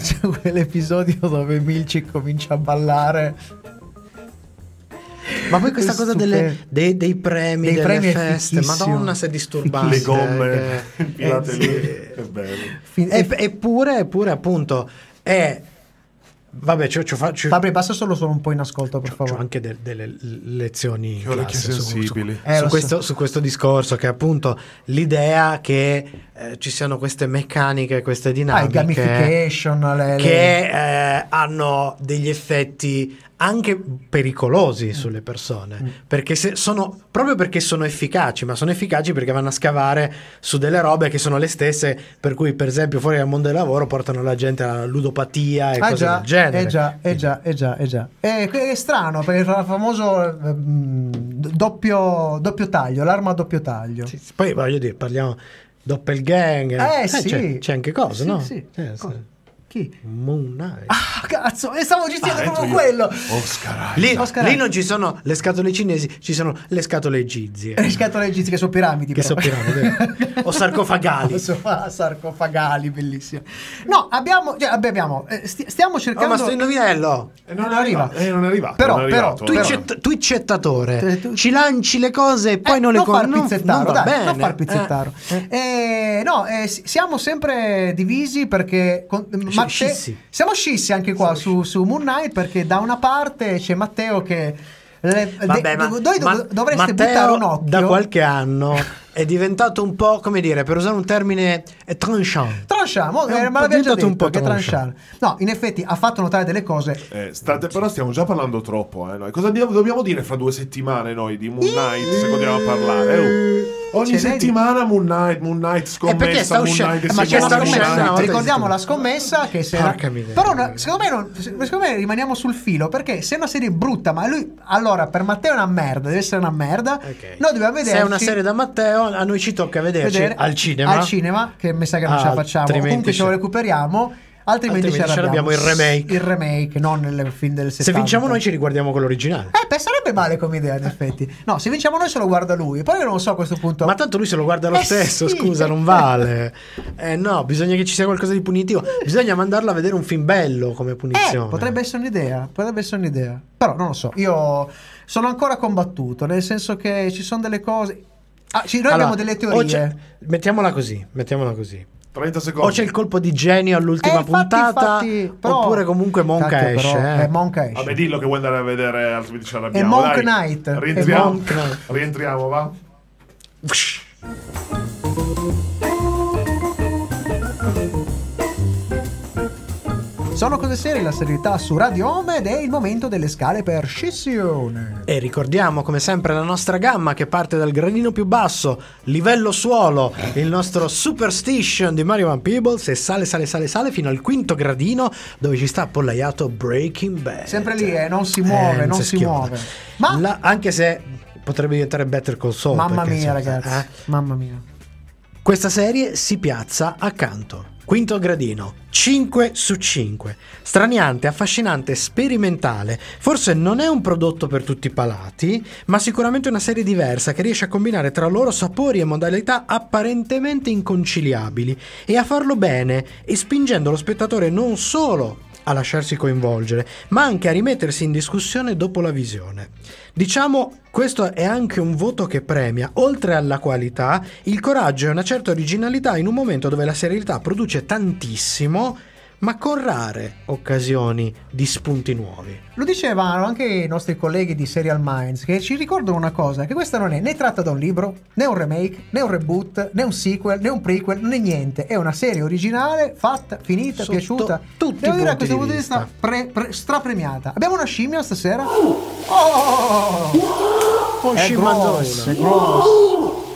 C'è quell'episodio dove Milci comincia a ballare. Ma poi questa cosa delle- dei, dei premi, Dei delle premi feste, madonna se [LAUGHS] è disturbante. Le gomme infilate eh, [LAUGHS] E- eppure, eppure appunto è... Vabbè, ci, ci faccio... Fabri, basta solo, solo un po' in ascolto, per Ho favore. anche de- delle lezioni classe su- su- sensibili. Eh, su, questo, so. su questo discorso che è appunto l'idea che eh, ci siano queste meccaniche, queste Ah, dinamiche gamification, le- le- che eh, hanno degli effetti anche pericolosi sulle persone. Perché se sono proprio perché sono efficaci, ma sono efficaci perché vanno a scavare su delle robe che sono le stesse, per cui, per esempio, fuori dal mondo del lavoro portano la gente alla ludopatia e Ah cose già, del genere. eh già, eh già, eh già, eh già. È, è strano perché il famoso eh, mm, doppio, doppio taglio, l'arma a doppio taglio. Sì, Poi voglio dire, parliamo doppelganger. Eh, sì. c'è, c'è anche cosa, Sì, no? sì. Eh, Cosa? Chi? Moon Knight. Ah, cazzo, e stavo Ah, proprio entro io. quello. Oscar. Lì, Oscar lì non ci sono le scatole cinesi, ci sono le scatole egizie. Le scatole egizie che sono piramidi. Che però. sono piramidi. [LAUGHS] O sarcofagali. Sono sarcofagali, bellissime. No, abbiamo, cioè, abbiamo eh, sti- stiamo Oh, cercando... ma sto indovinello. E non, Non arriva. Eh, non è arrivato. Però- non però, Twitchettatore, Eh, tu- ci lanci le cose e poi Eh, non le non co- far non- pizzettaro, non dai, bene. non far pizzettaro. Eh, eh. Eh, no, eh, si- siamo sempre divisi perché con- Matte- scissi. siamo scissi anche qua su, su Moon Knight perché da una parte c'è Matteo che le- Vabbè, de- ma, voi dov- ma- dovreste Matteo buttare un occhio da qualche anno [LAUGHS] è diventato un po', come dire, per usare un termine, è tranchant. Tranchant, mo- È un eh, po' me l'aveva già diventato un detto po' che tranchant. tranchant. No, in effetti ha fatto notare delle cose Eh, state, però stiamo già parlando troppo. Eh, noi. Cosa dobbiamo dire fra due settimane noi di Moon Knight se continuiamo a parlare? Eh, oh. Ogni n'è di- settimana Moon Knight, Moon Knight, Eh, scommessa, Moon uscendo- Knight ma c'è sta Moon scommessa, ricordiamo di la scommessa che se Porca miseria. però no, secondo me, non- secondo me rimaniamo sul filo perché se è una serie brutta ma lui allora per Matteo è una merda deve essere una merda Ok. noi dobbiamo vedere Se è una serie da Matteo, a noi ci tocca vederci al cinema. al cinema che mi sa che non ce la Ah, facciamo comunque ce lo recuperiamo altrimenti, Altrimenti ce ce l'abbiamo il remake. il remake non il film del 70 Se vinciamo noi ci riguardiamo con l'originale. eh beh sarebbe male come idea in effetti no se vinciamo noi se lo guarda lui poi io non lo so a questo punto Ma tanto lui se lo guarda lo Eh stesso, sì. scusa, non vale. Eh no, bisogna che ci sia qualcosa di punitivo. Bisogna mandarlo a vedere un film bello come punizione. Eh, potrebbe essere un'idea, potrebbe essere un'idea. Però non lo so, io sono ancora combattuto, nel senso che ci sono delle cose... Ah, ci- noi Allora, abbiamo delle teorie. mettiamola così, mettiamola così. 30 secondi. O c'è il colpo di genio all'ultima Eh, infatti, puntata, infatti, però- oppure comunque Cacchio, esce. però, eh. eh, Monca esce. Vabbè, dillo che vuoi andare a vedere, altrimenti ci arrabbiamo. È Monk dai. Knight. È Rientriamo. Monk Knight. Rientriamo, va. Sono cose serie, la serietà su Radio Home ed è il momento delle scale per scissione. E ricordiamo come sempre la nostra gamma che parte dal gradino più basso, livello suolo, il nostro superstition di Mario Van Peebles e sale, sale, sale, sale fino al quinto gradino dove ci sta appollaiato Breaking Bad. Sempre lì, eh, non si muove, non si schioda. muove. Ma- La- anche se potrebbe diventare Better Call Saul. Mamma perché, mia, insomma, ragazzi. eh. Mamma mia. Questa serie si piazza accanto. Quinto gradino, 5 su 5. Straniante, affascinante, sperimentale. Forse non è un prodotto per tutti i palati, ma sicuramente una serie diversa che riesce a combinare tra loro sapori e modalità apparentemente inconciliabili e a farlo bene e spingendo lo spettatore non solo a lasciarsi coinvolgere, ma anche a rimettersi in discussione dopo la visione. Diciamo, questo è anche un voto che premia, oltre alla qualità, il coraggio e una certa originalità in un momento dove la serialità produce tantissimo, ma con rare occasioni di spunti nuovi. Lo dicevano anche i nostri colleghi di Serial Minds che ci ricordano una cosa, che questa non è né tratta da un libro, né un remake, né un reboot, né un sequel, né un prequel, non è niente, è una serie originale, fatta, finita, Sotto piaciuta. tutti Devo i dire a questo di punto di vista vista. pre- pre- strapremiata. Abbiamo una scimmia stasera? Oh! Oh, È scimandona. grosso, è grosso.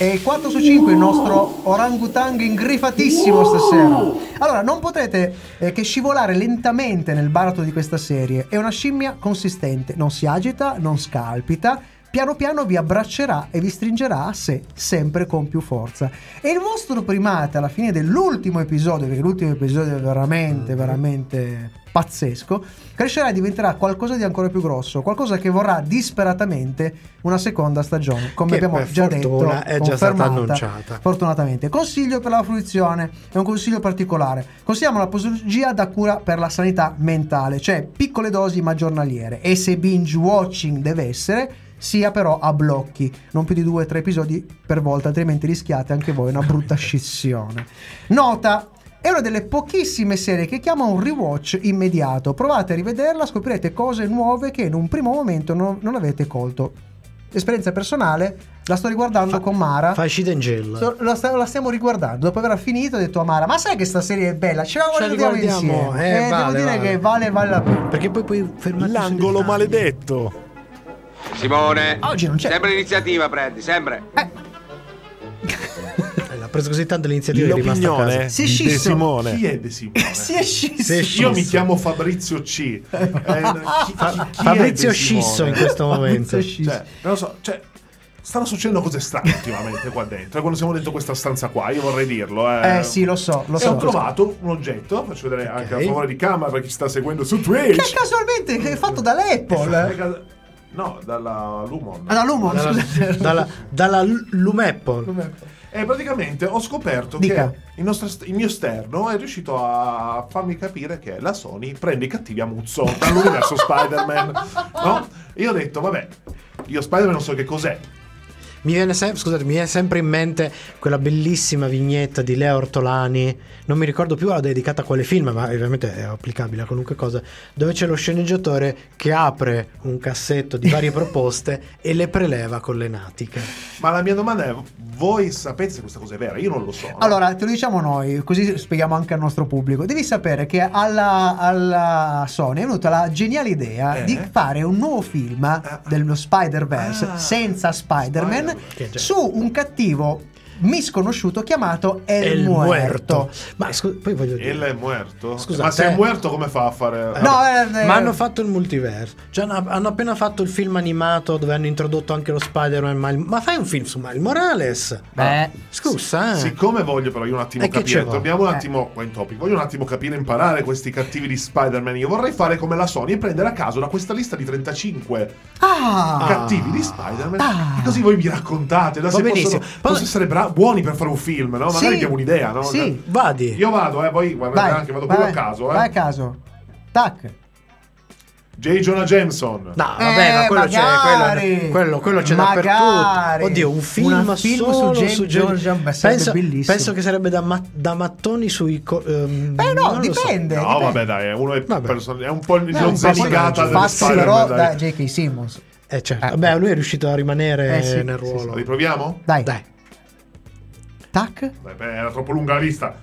E 4 su 5 il nostro orangutang ingrifatissimo stasera. Allora, non potrete eh, che scivolare lentamente nel baratro di questa serie. È una scimmia consistente, non si agita, non scalpita. Piano piano vi abbraccerà e vi stringerà a sé sempre con più forza. E il vostro primate alla fine dell'ultimo episodio, perché l'ultimo episodio è veramente, veramente pazzesco, crescerà e diventerà qualcosa di ancora più grosso, qualcosa che vorrà disperatamente una seconda stagione, come Che abbiamo già detto, è già stata annunciata. Fortunatamente. Consiglio per la fruizione, è un consiglio particolare. Consigliamo la posologia da cura per la sanità mentale, cioè piccole dosi ma giornaliere. E se binge watching deve essere, sia però a blocchi, non più di due o tre episodi per volta, altrimenti rischiate anche voi una brutta [LAUGHS] scissione. Nota. È una delle pochissime serie che chiama un rewatch immediato. Provate a rivederla, scoprirete cose nuove che in un primo momento non, non avete colto. esperienza personale, la sto riguardando con Mara. Fai Shit Angel. So- la, sta- la stiamo riguardando. Dopo aver finito, ho detto a Mara: Ma sai che sta serie è bella? Ce la guardiamo riguardiamo, insieme. eh, Eh, vale, devo dire vale. che vale, vale la pena. Perché poi puoi fermarti L'angolo maledetto. Simone. Oggi non c'è. Sempre l'iniziativa prendi, sempre. Eh, L'ha preso così tanto l'iniziativa è rimasta Si è di De scisso. Simone. Chi è De Simone? [LAUGHS] Si è scisso. Si è scisso. Io mi chiamo Fabrizio C. Eh, chi- chi- [LAUGHS] chi Fabrizio? Scisso in questo momento. Fabrizio Scisso. Cioè, non lo so, cioè, stanno succedendo cose strane ultimamente qua dentro. Quando siamo dentro questa stanza qua, io vorrei dirlo. Eh, Eh sì, lo so, lo E so. ho trovato un oggetto, faccio vedere anche a favore di camera per chi sta seguendo su Che Twitch. casualmente è fatto dall'Apple. No, dalla Lumon. Ah, da Lumon, Dalla, scusate. [LAUGHS] dalla, dalla Lumapple. E praticamente ho scoperto Dica. che il, nostro il mio esterno è riuscito a farmi capire che la Sony prende i cattivi a muzzo dall'universo Spider-Man. [LAUGHS] No? E io ho detto, vabbè, io Spider-Man non so che cos'è. Mi viene, sem- scusate, mi viene sempre in mente quella bellissima vignetta di Lea Ortolani. Non mi ricordo più la dedicata a quale film, ma ovviamente è applicabile a qualunque cosa. Dove c'è lo sceneggiatore che apre un cassetto di varie [LAUGHS] proposte e le preleva con le natiche. Ma la mia domanda è, voi sapete se questa cosa è vera? Io non lo so. no? Allora, te lo diciamo noi, così spieghiamo anche al nostro pubblico. Devi sapere che alla, alla Sony è venuta la geniale idea Eh? di fare un nuovo film dello Spider-Verse Ah. senza Spider-Man Su un cattivo misconosciuto chiamato El, El Muerto. Ma scu- poi voglio dire. È muerto? Scusa, Ma se è muerto come fa a fare... No, eh, eh, Ma hanno fatto il multiverso. Cioè, hanno, appena fatto il film animato dove hanno introdotto anche lo Spider-Man. Ma, ma fai un film su Miles Morales? Beh, Scusa, eh. Siccome voglio però io un attimo E che capire, torniamo un Eh. attimo qua in topic, voglio un attimo capire e imparare questi cattivi di Spider-Man. Io vorrei fare come la Sony e prendere a caso da questa lista di 35 ah, cattivi di Spider-Man Ah. e così voi mi raccontate, no? Va se benissimo. possono Poi- essere buoni per fare un film, no? Magari Sì. abbiamo un'idea, no? Sì. Vadi. Io vado, eh, poi guardate vai, anche, vado vai, più a caso, Vai a eh. caso. Tac. J. Jonah Jameson. No, vabbè, Eh, ma quello c'è, magari. quello, quello, quello c'è dappertutto. Oddio, un film, Una film su James su James- sarebbe penso, bellissimo. penso che sarebbe da, ma- da mattoni sui. co- ehm, Beh, no, lo so. dipende. No, dipende. vabbè, dai, è, uno è, Vabbè. person- è un po' il Eh, Fazzi Spider-Man. però da. J.K. Simmons. Eh, certo. Eh. Vabbè, lui è riuscito a rimanere Eh, sì, nel sì, ruolo. Riproviamo? Dai. Dai. Tac. Beh, era troppo lunga la lista.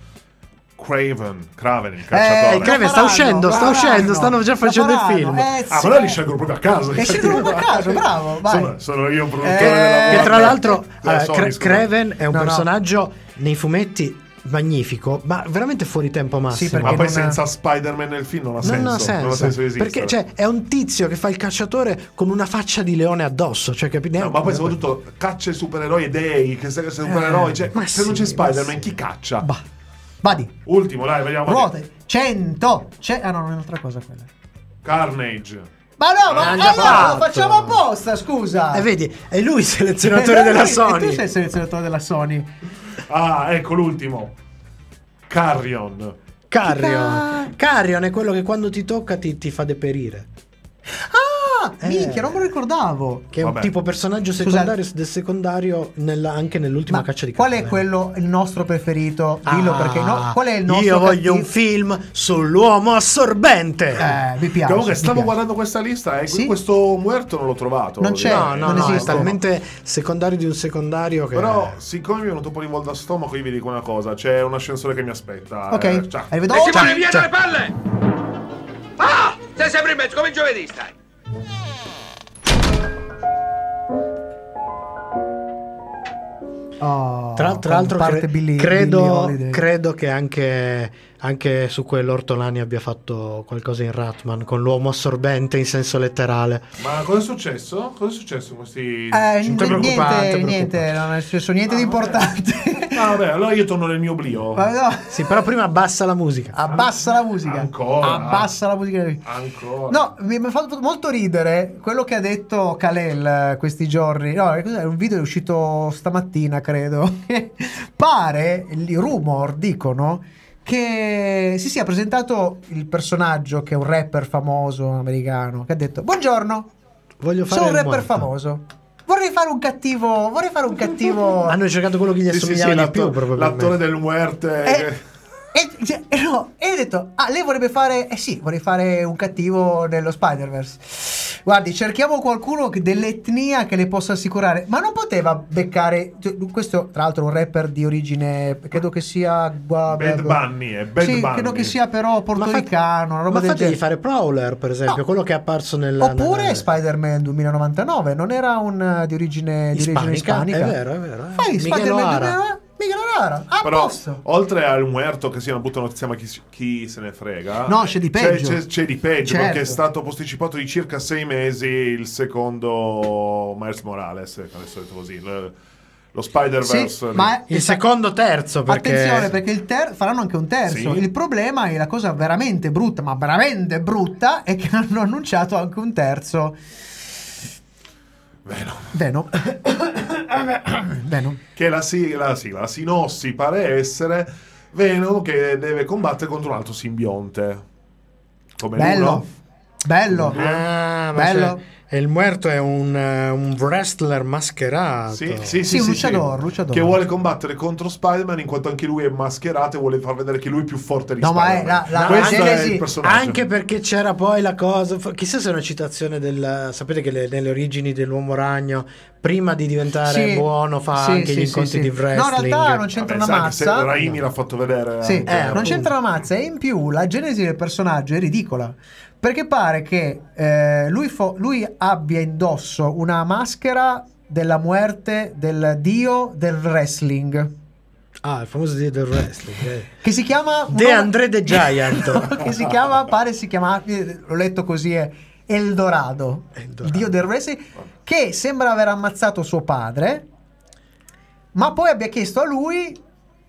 Craven, Craven, il Eh, cacciatore. il Craven sta uscendo, sta uscendo, stanno già facendo il film. Eh, Ah, sì. ma li scelgono proprio a caso. E scelgono proprio a caso, bravo, vai. Sono, sono io un produttore Eh, della Che tra l'altro, Cra- scusa. Craven è un No, no. personaggio nei fumetti magnifico, ma veramente fuori tempo massimo. perché Ma poi non- senza Spider-Man nel film non ha Non senso. ha senso, Non ha senso esistere. perché cioè, è un tizio che fa il cacciatore con una faccia di leone addosso. Cioè, capi- No, ma poi soprattutto caccia i supereroi e dei, che se, supereroi, cioè, Eh, ma se non c'è sì, ma Spider-Man sì. chi caccia? Bah. Vadi. Ultimo, dai, vediamo. Ruote. 100. C'è... Ah no, non è un'altra cosa quella. Carnage. Ma no, ma già allora lo facciamo apposta, scusa. E vedi, è lui il selezionatore Eh, della lui- Sony. E tu sei il selezionatore della Sony. Ah, ecco l'ultimo. Carrion. Carrion. Carrion è quello che quando ti tocca ti, ti fa deperire. Ah, Eh. minchia, non me lo ricordavo. Che è un tipo personaggio secondario del secondario nella- anche nell'ultima Ma caccia di qual è quello il nostro preferito? Dillo Ah, perché no, qual è il nostro Io voglio cattivo- un film sull'uomo assorbente. Eh, mi piace. Comunque stavo piace. guardando questa lista e Sì? questo muerto non l'ho trovato. Non c'è, no, no, non no, è esiste. talmente secondario di un secondario che Però, siccome mi è venuto un po' di volta a stomaco, io vi dico una cosa: c'è un ascensore che mi aspetta. Ok, Eh, ciao. arrivedo. E Ciao, via dalle palle! Ah! Sei sempre in mezzo, come giovedì stai. Oh, Tra, tra l'altro, cre- Billy- credo, credo che anche, anche su quello Ortolani abbia fatto qualcosa in Ratman con l'uomo assorbente in senso letterale. Ma cosa è successo? Cosa è successo in questi. Eh, Sì, n- te preoccupante, niente, te niente, preoccupante. non è successo niente di importante. Ah, vabbè, allora io torno nel mio oblio. No, Sì, però prima abbassa la musica. abbassa la musica. Ancora? Abbassa la musica. Ancora. No, mi ha fatto molto ridere quello che ha detto Kalel eh, questi giorni. No, cos'è? un video è uscito stamattina, credo. [LAUGHS] Pare, i rumor dicono che si sia presentato il personaggio che è un rapper famoso americano che ha detto "Buongiorno, Voglio fare sono un rapper muerto. famoso. Vorrei fare un cattivo, vorrei fare un cattivo [LAUGHS] Hanno cercato quello che gli Sì, sì, assomigliava sì, di più, l'attore del muerte. Eh, E, cioè, e no, e ho detto, ah, lei vorrebbe fare, eh sì, vorrei fare un cattivo nello Spider-Verse. Guardi, cerchiamo qualcuno che- dell'etnia che le possa assicurare. Ma non poteva beccare, cioè, questo tra l'altro è un rapper di origine, credo che sia... Bad Bunny, è Bad sì, Bunny. credo che sia però portoricano, una roba Ma del fategli genere. fare Prowler, per esempio, No. quello che è apparso nel. Oppure nel- Spider-Man 2099, non era un eh, di origine di origine Ispanica, è vero, è vero. eh. Fai Spider-Man O'Hara. 2099, O'Hara, a Però, posto. oltre al muerto, che sia una brutta notizia, ma chi, chi se ne frega. No, c'è di C'è, peggio. c'è- c'è di peggio, Certo. perché è stato posticipato di circa sei mesi il secondo Miles Morales, adesso detto così. il- lo Spider-Verse. Sì, ma Il secondo terzo, perché. Attenzione perché il ter- faranno anche un terzo. Sì. Il problema è la cosa veramente brutta, ma veramente brutta, è che [LAUGHS] hanno annunciato anche un terzo. Venom. Venom. [COUGHS] [COUGHS] Venom. Che la, si- la, sì, la sinossi pare essere Venom che deve combattere contro un altro simbionte. Come Bello. l'uno. Bello. Ah, ma Bello. E il muerto è un, eh, un wrestler mascherato. Sì, sì, Sì, sì, luciador, sì. luciador. Che vuole combattere contro Spider-Man in quanto anche lui è mascherato e vuole far vedere che lui è più forte di No, ma è Spider-Man. la- la- Questo è genesi- il personaggio. Anche perché c'era poi la cosa. Chissà se è una citazione del. Sapete che le- nelle origini dell'uomo ragno, prima di diventare Sì. buono, fa Sì, anche sì, gli incontri sì. di No, wrestling. in realtà non c'entra Vabbè, una mazza. Raimi l'ha fatto vedere. Sì, anche- eh, non appunto. c'entra la mazza e in più la genesi del personaggio è ridicola. Perché pare che eh, lui, fo- lui abbia indosso una maschera della muerte del dio del wrestling. Ah, il famoso dio del wrestling. eh. Che si chiama De nome- André the Giant. [LAUGHS] che si chiama, pare si chiama, l'ho letto così, è Eldorado, Eldorado. il dio del wrestling, che sembra aver ammazzato suo padre, ma poi abbia chiesto a lui,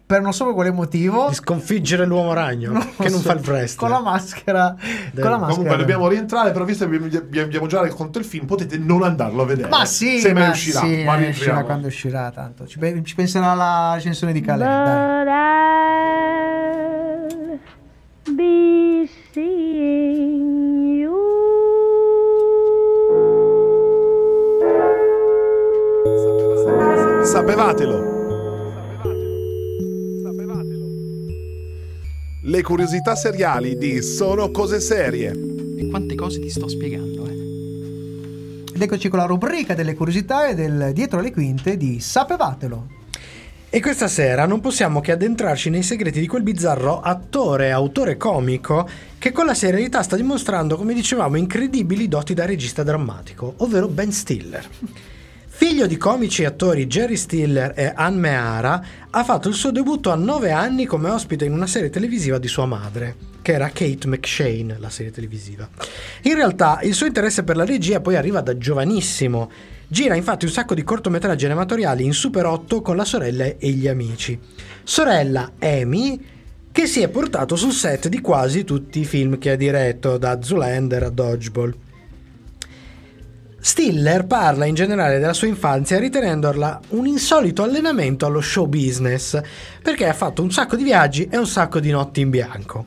per non so per quale motivo, di sconfiggere l'uomo ragno non che lo non so, fa il wrestling. con la maschera, Del- con la maschera. Comunque dobbiamo rientrare, però visto che abbiamo, abbiamo già raccontato il film, potete non andarlo a vedere. Ma sì, se mai ma uscirà. sì, ma eh, uscirà quando uscirà, tanto. Ci, ci penserà la recensione di Calais. Curiosità seriali di Sono cose serie. E quante cose ti sto spiegando, eh? Ed eccoci con la rubrica delle curiosità e del dietro le quinte di Sapevatelo. E questa sera non possiamo che addentrarci nei segreti di quel bizzarro attore e autore comico che con la serialità sta dimostrando, come dicevamo, incredibili doti da regista drammatico, ovvero Ben Stiller. Figlio di comici attori Jerry Stiller e Anne Meara, ha fatto il suo debutto a 9 anni come ospite in una serie televisiva di sua madre, che era Kate McShane, la serie televisiva. In realtà il suo interesse per la regia poi arriva da giovanissimo. Gira infatti un sacco di cortometraggi animatoriali in Super 8 con la sorella e gli amici. Sorella Amy, che si è portato sul set di quasi tutti i film che ha diretto, da Zoolander a Dodgeball. Stiller parla in generale della sua infanzia ritenendola un insolito allenamento allo show business, perché ha fatto un sacco di viaggi e un sacco di notti in bianco.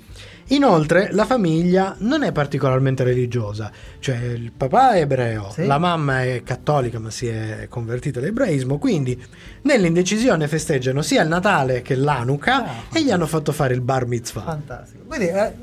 Inoltre la famiglia non è particolarmente religiosa, cioè il papà è ebreo, Sì. la mamma è cattolica ma si è convertita all'ebraismo, quindi nell'indecisione festeggiano sia il Natale che l'Anuka Ah. e gli hanno fatto fare il bar mitzvah. Fantastico. Quindi eh,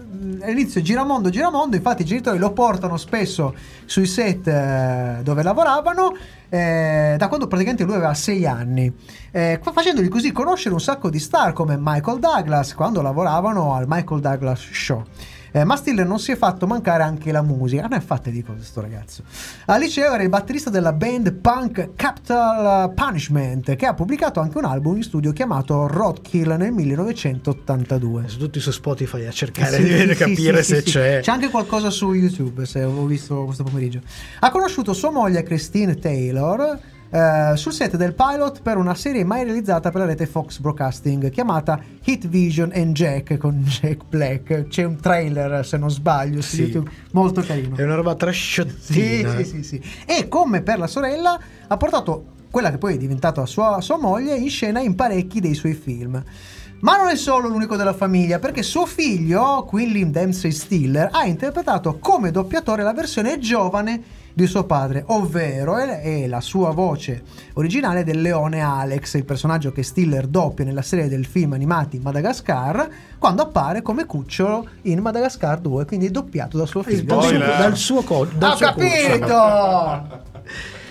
all'inizio giramondo, giramondo, infatti i genitori lo portano spesso sui set eh, dove lavoravano, eh, da quando praticamente lui aveva 6 anni, eh, fa- facendogli così conoscere un sacco di star come Michael Douglas quando lavoravano al Michael Douglas Show. Eh, ma Stiller non si è fatto mancare anche la musica. Non è fatta di cose sto ragazzo. Al liceo era il batterista della band punk Capital Punishment, che ha pubblicato anche un album in studio chiamato Roadkill nel 1982. Sono tutti su Spotify a cercare Sì, di sì, capire sì, se c'è. C'è anche qualcosa su YouTube, se ho visto questo pomeriggio. Ha conosciuto sua moglie Christine Taylor eh, sul set del pilot per una serie mai realizzata per la rete Fox Broadcasting chiamata Hit Vision and Jack con [LAUGHS] Jack Black. C'è un trailer, se non sbaglio, su Sì. YouTube, molto carino. È una roba Sì, trasciottina. sì, sì, sì. E come per la sorella, ha portato quella che poi è diventata sua, sua moglie in scena in parecchi dei suoi film. Ma non è solo l'unico della famiglia, perché suo figlio, Quilliam Dempsey Stiller, ha interpretato come doppiatore la versione giovane di suo padre, ovvero è, è la sua voce originale del leone Alex, il personaggio che Stiller doppia nella serie del film animati Madagascar, quando appare come cucciolo in Madagascar 2, quindi doppiato da suo figlio. Dal suo, Spoiler. dal suo co- dal Ho suo cucciolo. capito! [LAUGHS]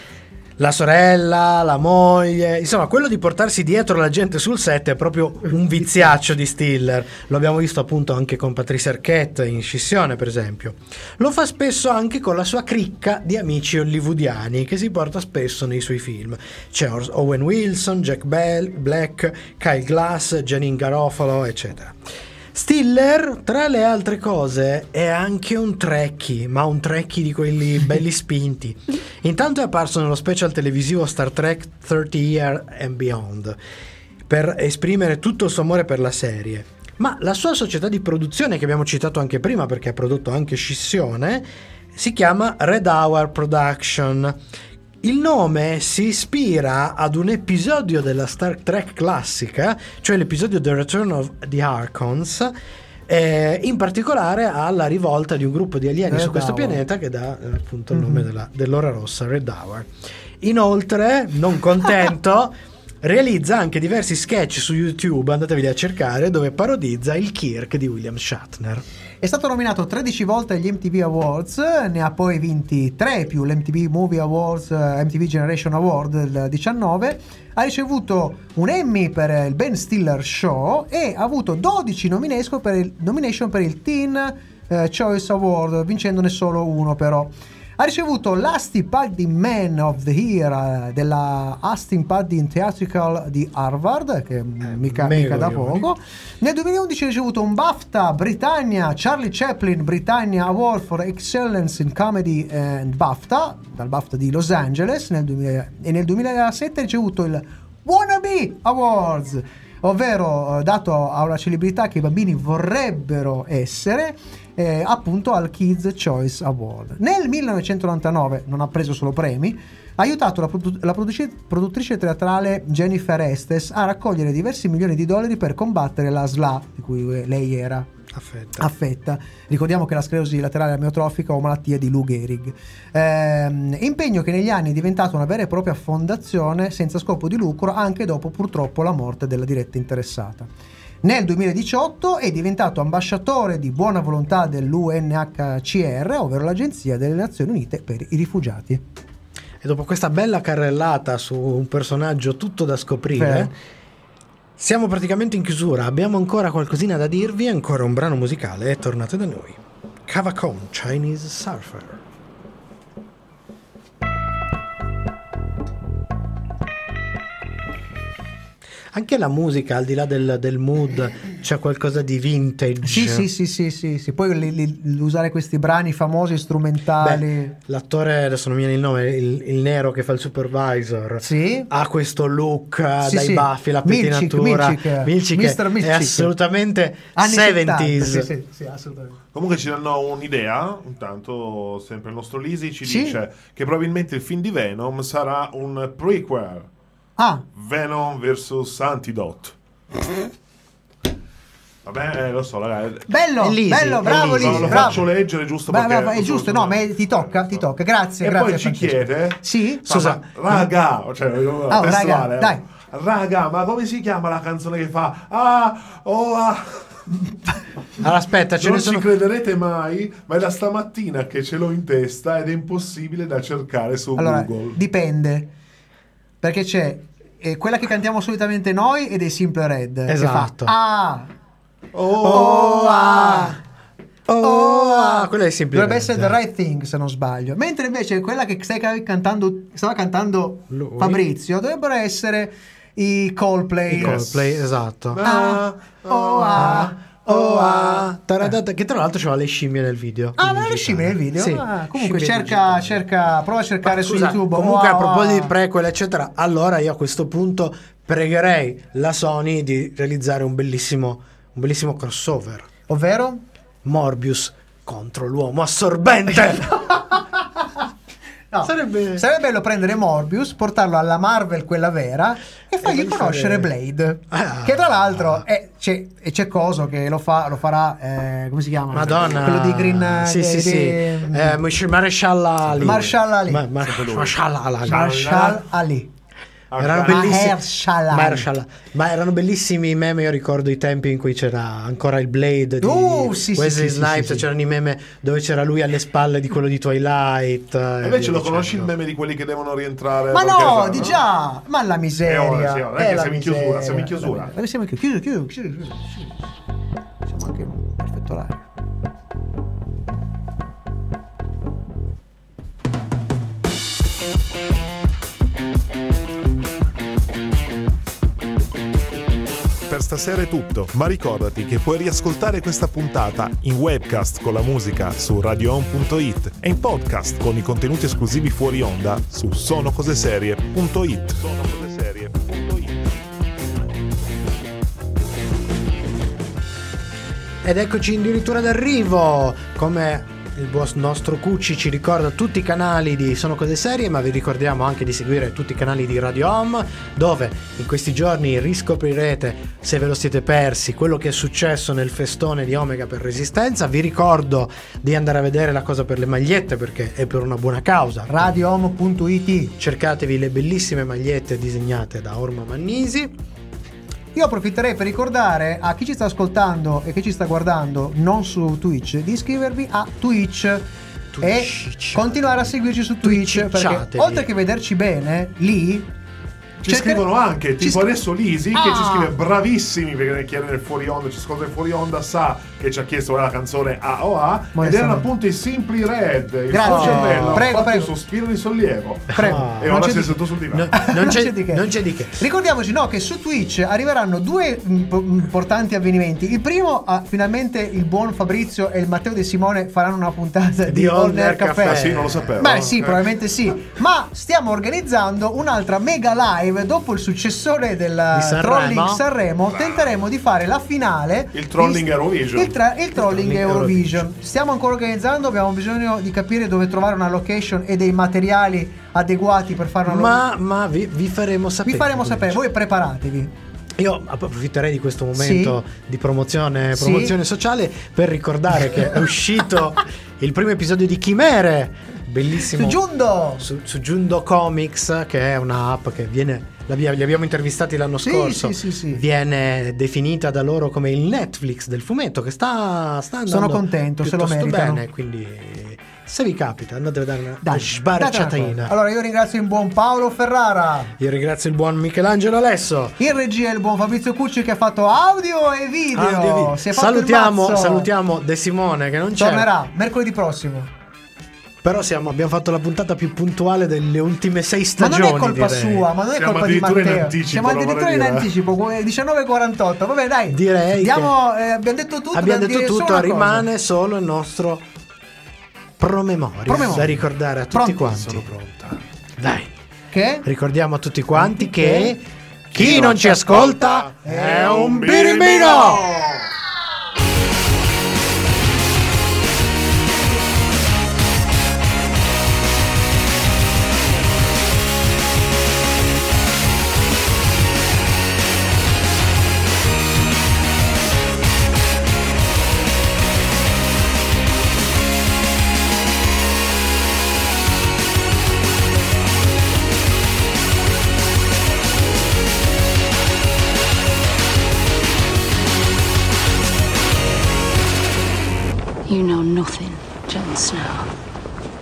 La sorella, la moglie, insomma, quello di portarsi dietro la gente sul set è proprio un viziaccio di Stiller. Lo abbiamo visto appunto anche con Patricia Arquette in Scissione, per esempio. Lo fa spesso anche con la sua cricca di amici hollywoodiani che si porta spesso nei suoi film. C'è Owen Wilson, Jack Bell, Black, Kyle Glass, Janine Garofalo, eccetera. Stiller, tra le altre cose, è anche un trekkie, ma un trekkie di quelli [LAUGHS] belli spinti. Intanto è apparso nello special televisivo Star Trek 30 Year and Beyond per esprimere tutto il suo amore per la serie. Ma la sua società di produzione, che abbiamo citato anche prima perché ha prodotto anche Scissione, si chiama Red Hour Production. Il nome si ispira ad un episodio della Star Trek classica, cioè l'episodio The Return of the Archons, eh, in particolare alla rivolta di un gruppo di alieni Red su questo Hour. pianeta che dà eh, appunto il nome della- dell'ora rossa, Red Hour. Inoltre, non contento, [LAUGHS] realizza anche diversi sketch su YouTube, andatevi a cercare, dove parodizza il Kirk di William Shatner. È stato nominato 13 volte agli MTV Awards, ne ha poi vinti 3 più l'MTV Movie Awards, eh, MTV Generation Award del 19, ha ricevuto un Emmy per il Ben Stiller Show e ha avuto 12 nomination per il, nomination per il Teen eh, Choice Award, vincendone solo uno però. Ha ricevuto l'Asti Padding Man of the Year eh, della Austin Padding Theatrical di Harvard, che mm, mica, mica da poco. Nel 2011 ha ricevuto un BAFTA Britannia Charlie Chaplin Britannia Award for Excellence in Comedy and BAFTA dal BAFTA di Los Angeles nel 2000 e nel 2007 ha ricevuto il Wannabe Awards ovvero eh, dato a una celebrità che i bambini vorrebbero essere eh, appunto al Kids Choice Award. Nel 1999 non ha preso solo premi, ha aiutato la, produ- la produci- produttrice teatrale Jennifer Estes a raccogliere diversi milioni di dollari per combattere la SLA di cui eh, lei era Affetta. affetta. Ricordiamo che la sclerosi laterale amiotrofica o malattia di Lou Gehrig. Ehm, impegno che negli anni è diventato una vera e propria fondazione senza scopo di lucro anche dopo purtroppo la morte della diretta interessata. Nel 2018 è diventato ambasciatore di buona volontà dell'UNHCR, ovvero l'Agenzia delle Nazioni Unite per i rifugiati. E dopo questa bella carrellata su un personaggio tutto da scoprire, Eh. siamo praticamente in chiusura. Abbiamo ancora qualcosina da dirvi, ancora un brano musicale e tornate da noi. Kavakon Chinese Surfer. Anche la musica, al di là del, del mood, c'è qualcosa di vintage. Sì, sì, sì, sì, sì, sì. Poi li- li- usare questi brani famosi strumentali. Beh, l'attore, adesso non mi viene il nome, il, il nero che fa il supervisor. Sì. Ha questo look Sì, dai sì. baffi, la pettinatura. Milchik. Milchik Mr. è Milchik. assolutamente Anni 70, 70s. Sì, sì, sì, assolutamente. Comunque ci danno un'idea, intanto sempre il nostro Lisi ci Sì. dice che probabilmente il film di Venom sarà un prequel, Ah, Venom vs Antidote. Vabbè, eh, lo so, ragazzi. bello, Lisi, bello, bravo Lisi. No, lo bravo. faccio leggere giusto Beh, perché... beh, è giusto, no, ma ti tocca, ti tocca. Grazie, E grazie. poi ci chiede... Sì? Scusa, raga, cioè, raga, testuale, eh. dai. Raga, ma come si chiama la canzone che fa? Ah, oh, ah. [LAUGHS] Allora, aspetta, ce non ne sono. ci crederete mai, ma è da stamattina che ce l'ho in testa ed è impossibile da cercare su Allora, Google. dipende. Perché c'è eh, quella che cantiamo solitamente noi ed è Simple Red. Esatto. ah, Oh, oh, ah. Oh, ah, quella è sempre. Dovrebbe essere The Right Thing se non sbaglio. Mentre invece quella che stai ca- cantando, stava cantando Lui? Fabrizio dovrebbero essere i Coldplay. Il Coldplay, esatto. Ah, oh, ah, Oh, ah, taradata, che tra l'altro c'aveva le scimmie nel video. Ah, ma le scimmie nel video? Sì, Ah, comunque cerca, cerca, prova a cercare Ma su scusa, YouTube. Comunque, a Wow. proposito di prequel, eccetera, allora io a questo punto pregherei la Sony di realizzare un bellissimo, un bellissimo crossover. Ovvero? Morbius contro l'uomo assorbente. [LAUGHS] [LAUGHS] No, Sarebbe- bello prendere Morbius, portarlo alla Marvel, quella vera, e fargli fargli conoscere fare- Blade. Ah. Che tra l'altro è- c'è, e c'è Coso che lo, fa, lo farà, eh, come si chiama? Madonna. Quello di Green eh, Sì, di- sì, sì. Eh, Maresciallo Ali. Marshall Ali. Ma- Mar- Marshall Ali. Marshall Ali. Erano Ah, bellissimi. Mahershala. Ma erano bellissimi i meme. Io ricordo i tempi in cui c'era ancora il Blade di Oh, sì, Wesley sì, sì, Snipes. sì, sì. C'erano i meme dove c'era lui alle spalle di quello di Twilight. eh, E invece lo dicendo. conosci il meme di quelli che devono rientrare? Ma no, di già! Ma la miseria! Eh, ora sì, ora, dai Eh, che la siamo in chiusura, siamo in chiusura. Eh, Siamo in chiusura. Siamo anche in perfetto orario. Stasera è tutto, ma ricordati che puoi riascoltare questa puntata in webcast con la musica su radioon.it e in podcast con i contenuti esclusivi fuori onda su sonocoseserie.it. Ed eccoci addirittura d'arrivo. Come il nostro Cucci ci ricorda tutti i canali di Sono Cose Serie, ma vi ricordiamo anche di seguire tutti i canali di Radio Home, dove in questi giorni riscoprirete, se ve lo siete persi, quello che è successo nel festone di Omega per Resistenza. Vi ricordo di andare a vedere la cosa per le magliette perché è per una buona causa. Radiohomo.it Cercatevi le bellissime magliette disegnate da Orma Mannisi. Io approfitterei per ricordare a chi ci sta ascoltando e chi ci sta guardando non su Twitch di iscrivervi a Twitch. Twitch. E continuare a seguirci su Twitch perché Twitchatevi. oltre che vederci bene lì Ci cerca- scrivono anche, tipo scri- adesso Lisi che Ah! ci scrive bravissimi perché chiede nel fuori onda, ci ascolta nel fuori onda, sa che ci ha chiesto la canzone AOA ed Modestamente. erano appunto i Simply Red, il Grazie. cervello, Prego, prego. un sospiro di sollievo. Prego. Ah. E Non ora c'è si è seduto sul divano. No, non, c'è, di che. non c'è di che. Ricordiamoci no, che su Twitch arriveranno due mm, po- importanti avvenimenti. Il primo, ah, finalmente il buon Fabrizio e il Matteo De Simone faranno una puntata di, Di On Air Caffè. Caffè. Ah, sì, non lo sapevo. Beh, sì, Eh. probabilmente sì. Ma stiamo organizzando un'altra mega live dopo il successore del Sanremo. Trolling Sanremo. Tenteremo di fare la finale. Il Trolling di- Eurovision. Il, tra- il Trolling Trolling Eurovision. Stiamo ancora organizzando. Abbiamo bisogno di capire dove trovare una location e dei materiali adeguati per fare una Ma, ma vi, vi faremo sapere. vi faremo sapere, voi preparatevi. Io approfitterei di questo momento di promozione, Sì. promozione sociale per ricordare che è uscito [LAUGHS] il primo episodio di Chimere, bellissimo. Su Giundo! su, su Giundo Comics, che è una app che viene. Li abbiamo intervistati l'anno Sì, scorso. sì, sì, sì. Viene definita da loro come il Netflix del fumetto, che sta, sta andando Sono contento, se lo meritano. bene. Quindi, se vi capita, andate a vedere una Dai, sbarciatina. Allora, io ringrazio il buon Paolo Ferrara. Io ringrazio il buon Michelangelo Alesso. In regia il buon Fabrizio Cucci che ha fatto audio e video. Audio e video. Salutiamo, salutiamo De Simone che non c'è. Tornerà mercoledì prossimo. Però siamo- abbiamo fatto la puntata più puntuale delle ultime sei Ma stagioni. non è colpa direi. sua, ma non è Siamo colpa di addirittura in Matteo. anticipo, Siamo addirittura in anticipo, eh, 19.48. Vabbè, dai. Direi Diamo, eh, abbiamo detto tutto. Abbiamo detto tutto, una cosa. rimane solo il nostro promemoria, Promemoria. da ricordare a tutti Pronto? quanti. Sono pronta. Dai, Che? ricordiamo a tutti quanti Che? che chi non ci ascolta è un birimbino!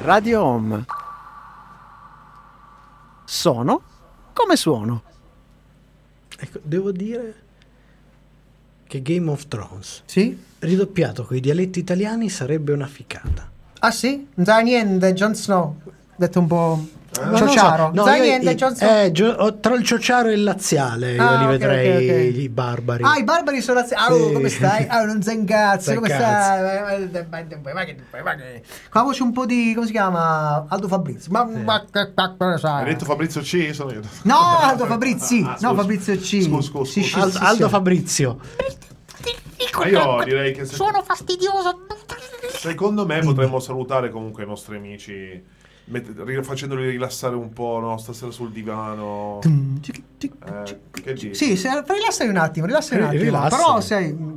Radio Home. Sono come suono. Ecco, devo dire che Game of Thrones, Sì? ridoppiato con i dialetti italiani, sarebbe una ficata. Ah sì? Sa niente, Jon Snow. Detto un po' So, ciociaro. no, sa io eh, gio- tra il ciociaro e il laziale Ah, io li ok, vedrei ok, ok. i barbari. Ah, i barbari sono Ah, oh, Sì. come stai? Ah, non sei un cazzo, Sei come stai? Con la voce un po' di. come si chiama? Aldo Fabrizio. Ma, ma che cazzo ne sai? Hai detto Fabrizio C? Sono io. No, Aldo Fabrizi. Ah, no, scusa. Fabrizio C. Scusa, scusa, Sì, sì, Al- sì, Aldo sì. Fabrizio. Ma io direi che se- Sono fastidioso. secondo me potremmo salutare comunque i nostri amici met- facendoli rilassare un po', no? Stasera sul divano. Eh, che dici? Sì, se, rilassati un attimo, rilassati un attimo. rilassati. Però sei.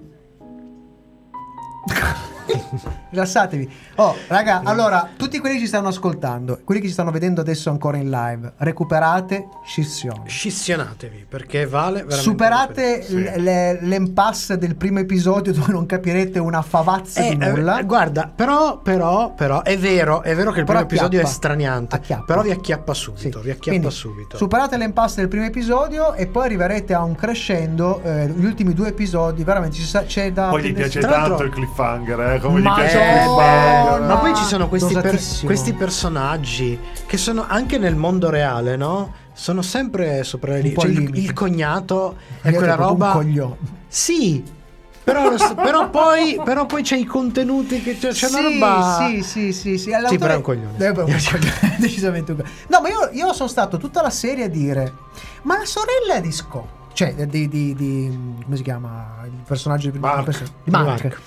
[LAUGHS] Rilassatevi. Oh, raga, allora, tutti quelli che ci stanno ascoltando, quelli che ci stanno vedendo adesso ancora in live, recuperate Scissione. Scissionatevi perché vale veramente. Superate l- le- l'impasse del primo episodio dove non capirete una favazza Eh, di eh, nulla. guarda, però, però, però, è vero, è vero che il Però primo episodio è acchiappa. straniante. Acchiappa. Però vi acchiappa subito. Sì. Vi acchiappa Quindi, subito. Superate l'impasse del primo episodio e poi arriverete a un crescendo. eh, gli ultimi due episodi, veramente ci sa- c'è da. Poi gli piace tanto il cliffhanger, eh? Come gli Ma piace cliffhanger. Ma poi ci sono questi, per- questi personaggi che sono anche nel mondo reale, no? Sono sempre sopra le po' Cioè, il, il cognato è quella roba. Un coglione. Sì. Però, però poi, però poi c'è i contenuti che c'è, c'è sì, una roba. Sì, sì, sì, sì. Sì, però è un coglione. Eh, beh, un coglione, [LAUGHS] decisamente un coglione. No, ma io, io sono stato tutta la serie a dire: Ma la sorella di Scott, cioè di, di, di- come si chiama il personaggio di Mark. Mark. Mark.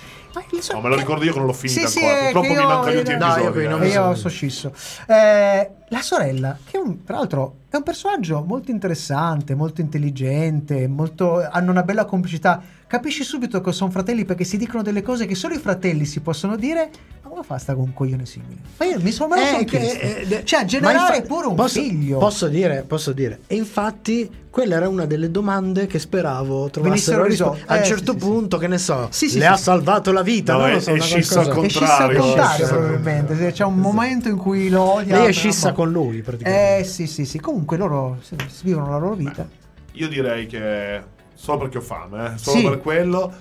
So- No, me lo ricordo io che non l'ho finita Sì, sì, ancora. è Purtroppo che mi io- mancano gli ultimi no, io episodi. non eh. Io so. so scisso. Eh, la sorella, che un, tra l'altro è un personaggio molto interessante, molto intelligente, molto, hanno una bella complicità. Capisci subito che sono fratelli perché si dicono delle cose che solo i fratelli si possono dire. Ma come fa sta con un coglione simile? Ma io mi sono me lo Eh, son che- chiesto. eh, de- cioè, ma generare infa- pure un posso, figlio. Posso dire, posso dire. E infatti, quella era una delle domande che speravo trovassero risposta. risolte. A un Eh, certo sì, sì, punto, che ne so, Sì, sì, le sì. ha salvato la vita. No, non lo è- so, è una scisso al qualcosa- è scissa al contrario, contrario, sì. probabilmente. Se C'è un momento in cui lo odia. Lei è scissa boh. con lui, praticamente. Eh sì, sì, sì. Comunque loro vivono la loro vita. Io direi che solo perché ho fame, eh, solo Sì. per quello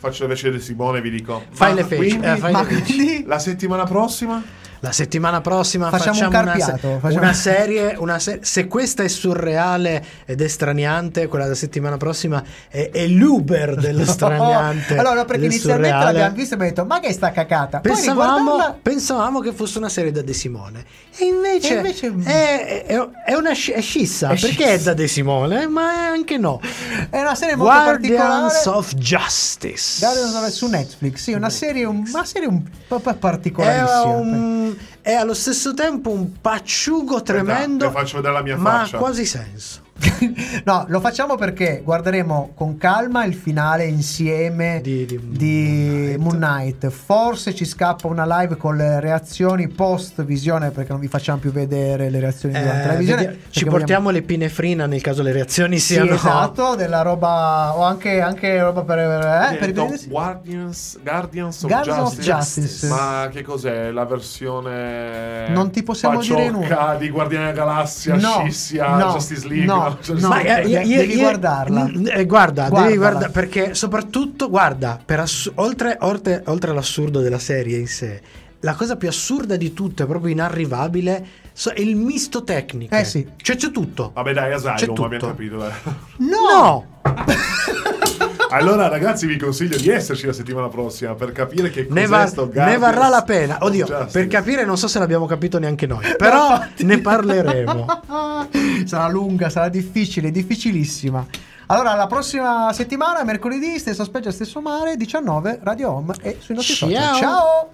faccio invece di Simone e vi dico. Fai le feci, quindi eh, fai le quindi La settimana prossima? La settimana prossima Facciamo facciamo, un una, carpiato, facciamo- una serie, una se- se questa è surreale ed è straniante, quella della settimana prossima è, è l'Uber dello [LAUGHS] straniante. allora, no, perché inizialmente surreale. l'abbiamo vista e abbiamo detto, ma che è sta cacata? Pensavamo, riguardarla- pensavamo che fosse una serie da De Simone e invece, E invece- è, è- è una sci- è scissa perché scissa. è da De Simone ma è anche no [LAUGHS] È una serie molto Guardians of Justice Guardians of- su Netflix, sì, una serie un, una serie un po' è, particolarissima. Un- è allo stesso tempo un pacciugo tremendo ti faccio vedere la mia ma faccia. ha quasi senso [LAUGHS] no, lo facciamo perché guarderemo con calma il finale insieme Di- di, di Moon, Moon Knight. Forse ci scappa una live con le reazioni post visione perché non vi facciamo più vedere le reazioni durante la Eh, visione. vedi- ci portiamo le pinefrina nel caso le reazioni Sì, siano esatto, della roba o anche, anche roba per, eh, Ho per vedere- Guardians, Guardians of Guardians of Justice. Justice. Ma che cos'è? La versione Non ti possiamo dire nulla. di Guardiani della Galassia, No, scissia, no, Justice League. no, No. Ma, eh, de- devi guardarla. n- eh, guarda, Guardala. devi guardare perché soprattutto, guarda, per ass- oltre, oltre- oltre all'assurdo della serie in sé, la cosa più assurda di tutto, è proprio inarrivabile, so- è il misto tecnico. Eh sì. Cioè c'è tutto. Vabbè dai, C'è Asylum, tutto. abbiamo capito. dai. No! [LAUGHS] Allora ragazzi vi consiglio di esserci la settimana prossima per capire che Ne, va- sto ne Guardians varrà la pena. Oddio, Justice. per capire non so se l'abbiamo capito neanche noi, però ne parleremo. [LAUGHS] sarà lunga, sarà difficile, difficilissima. Allora, la prossima settimana, mercoledì, stessa specie, stesso mare, 19, Radio Home e sui nostri social. Ciao. Ciao!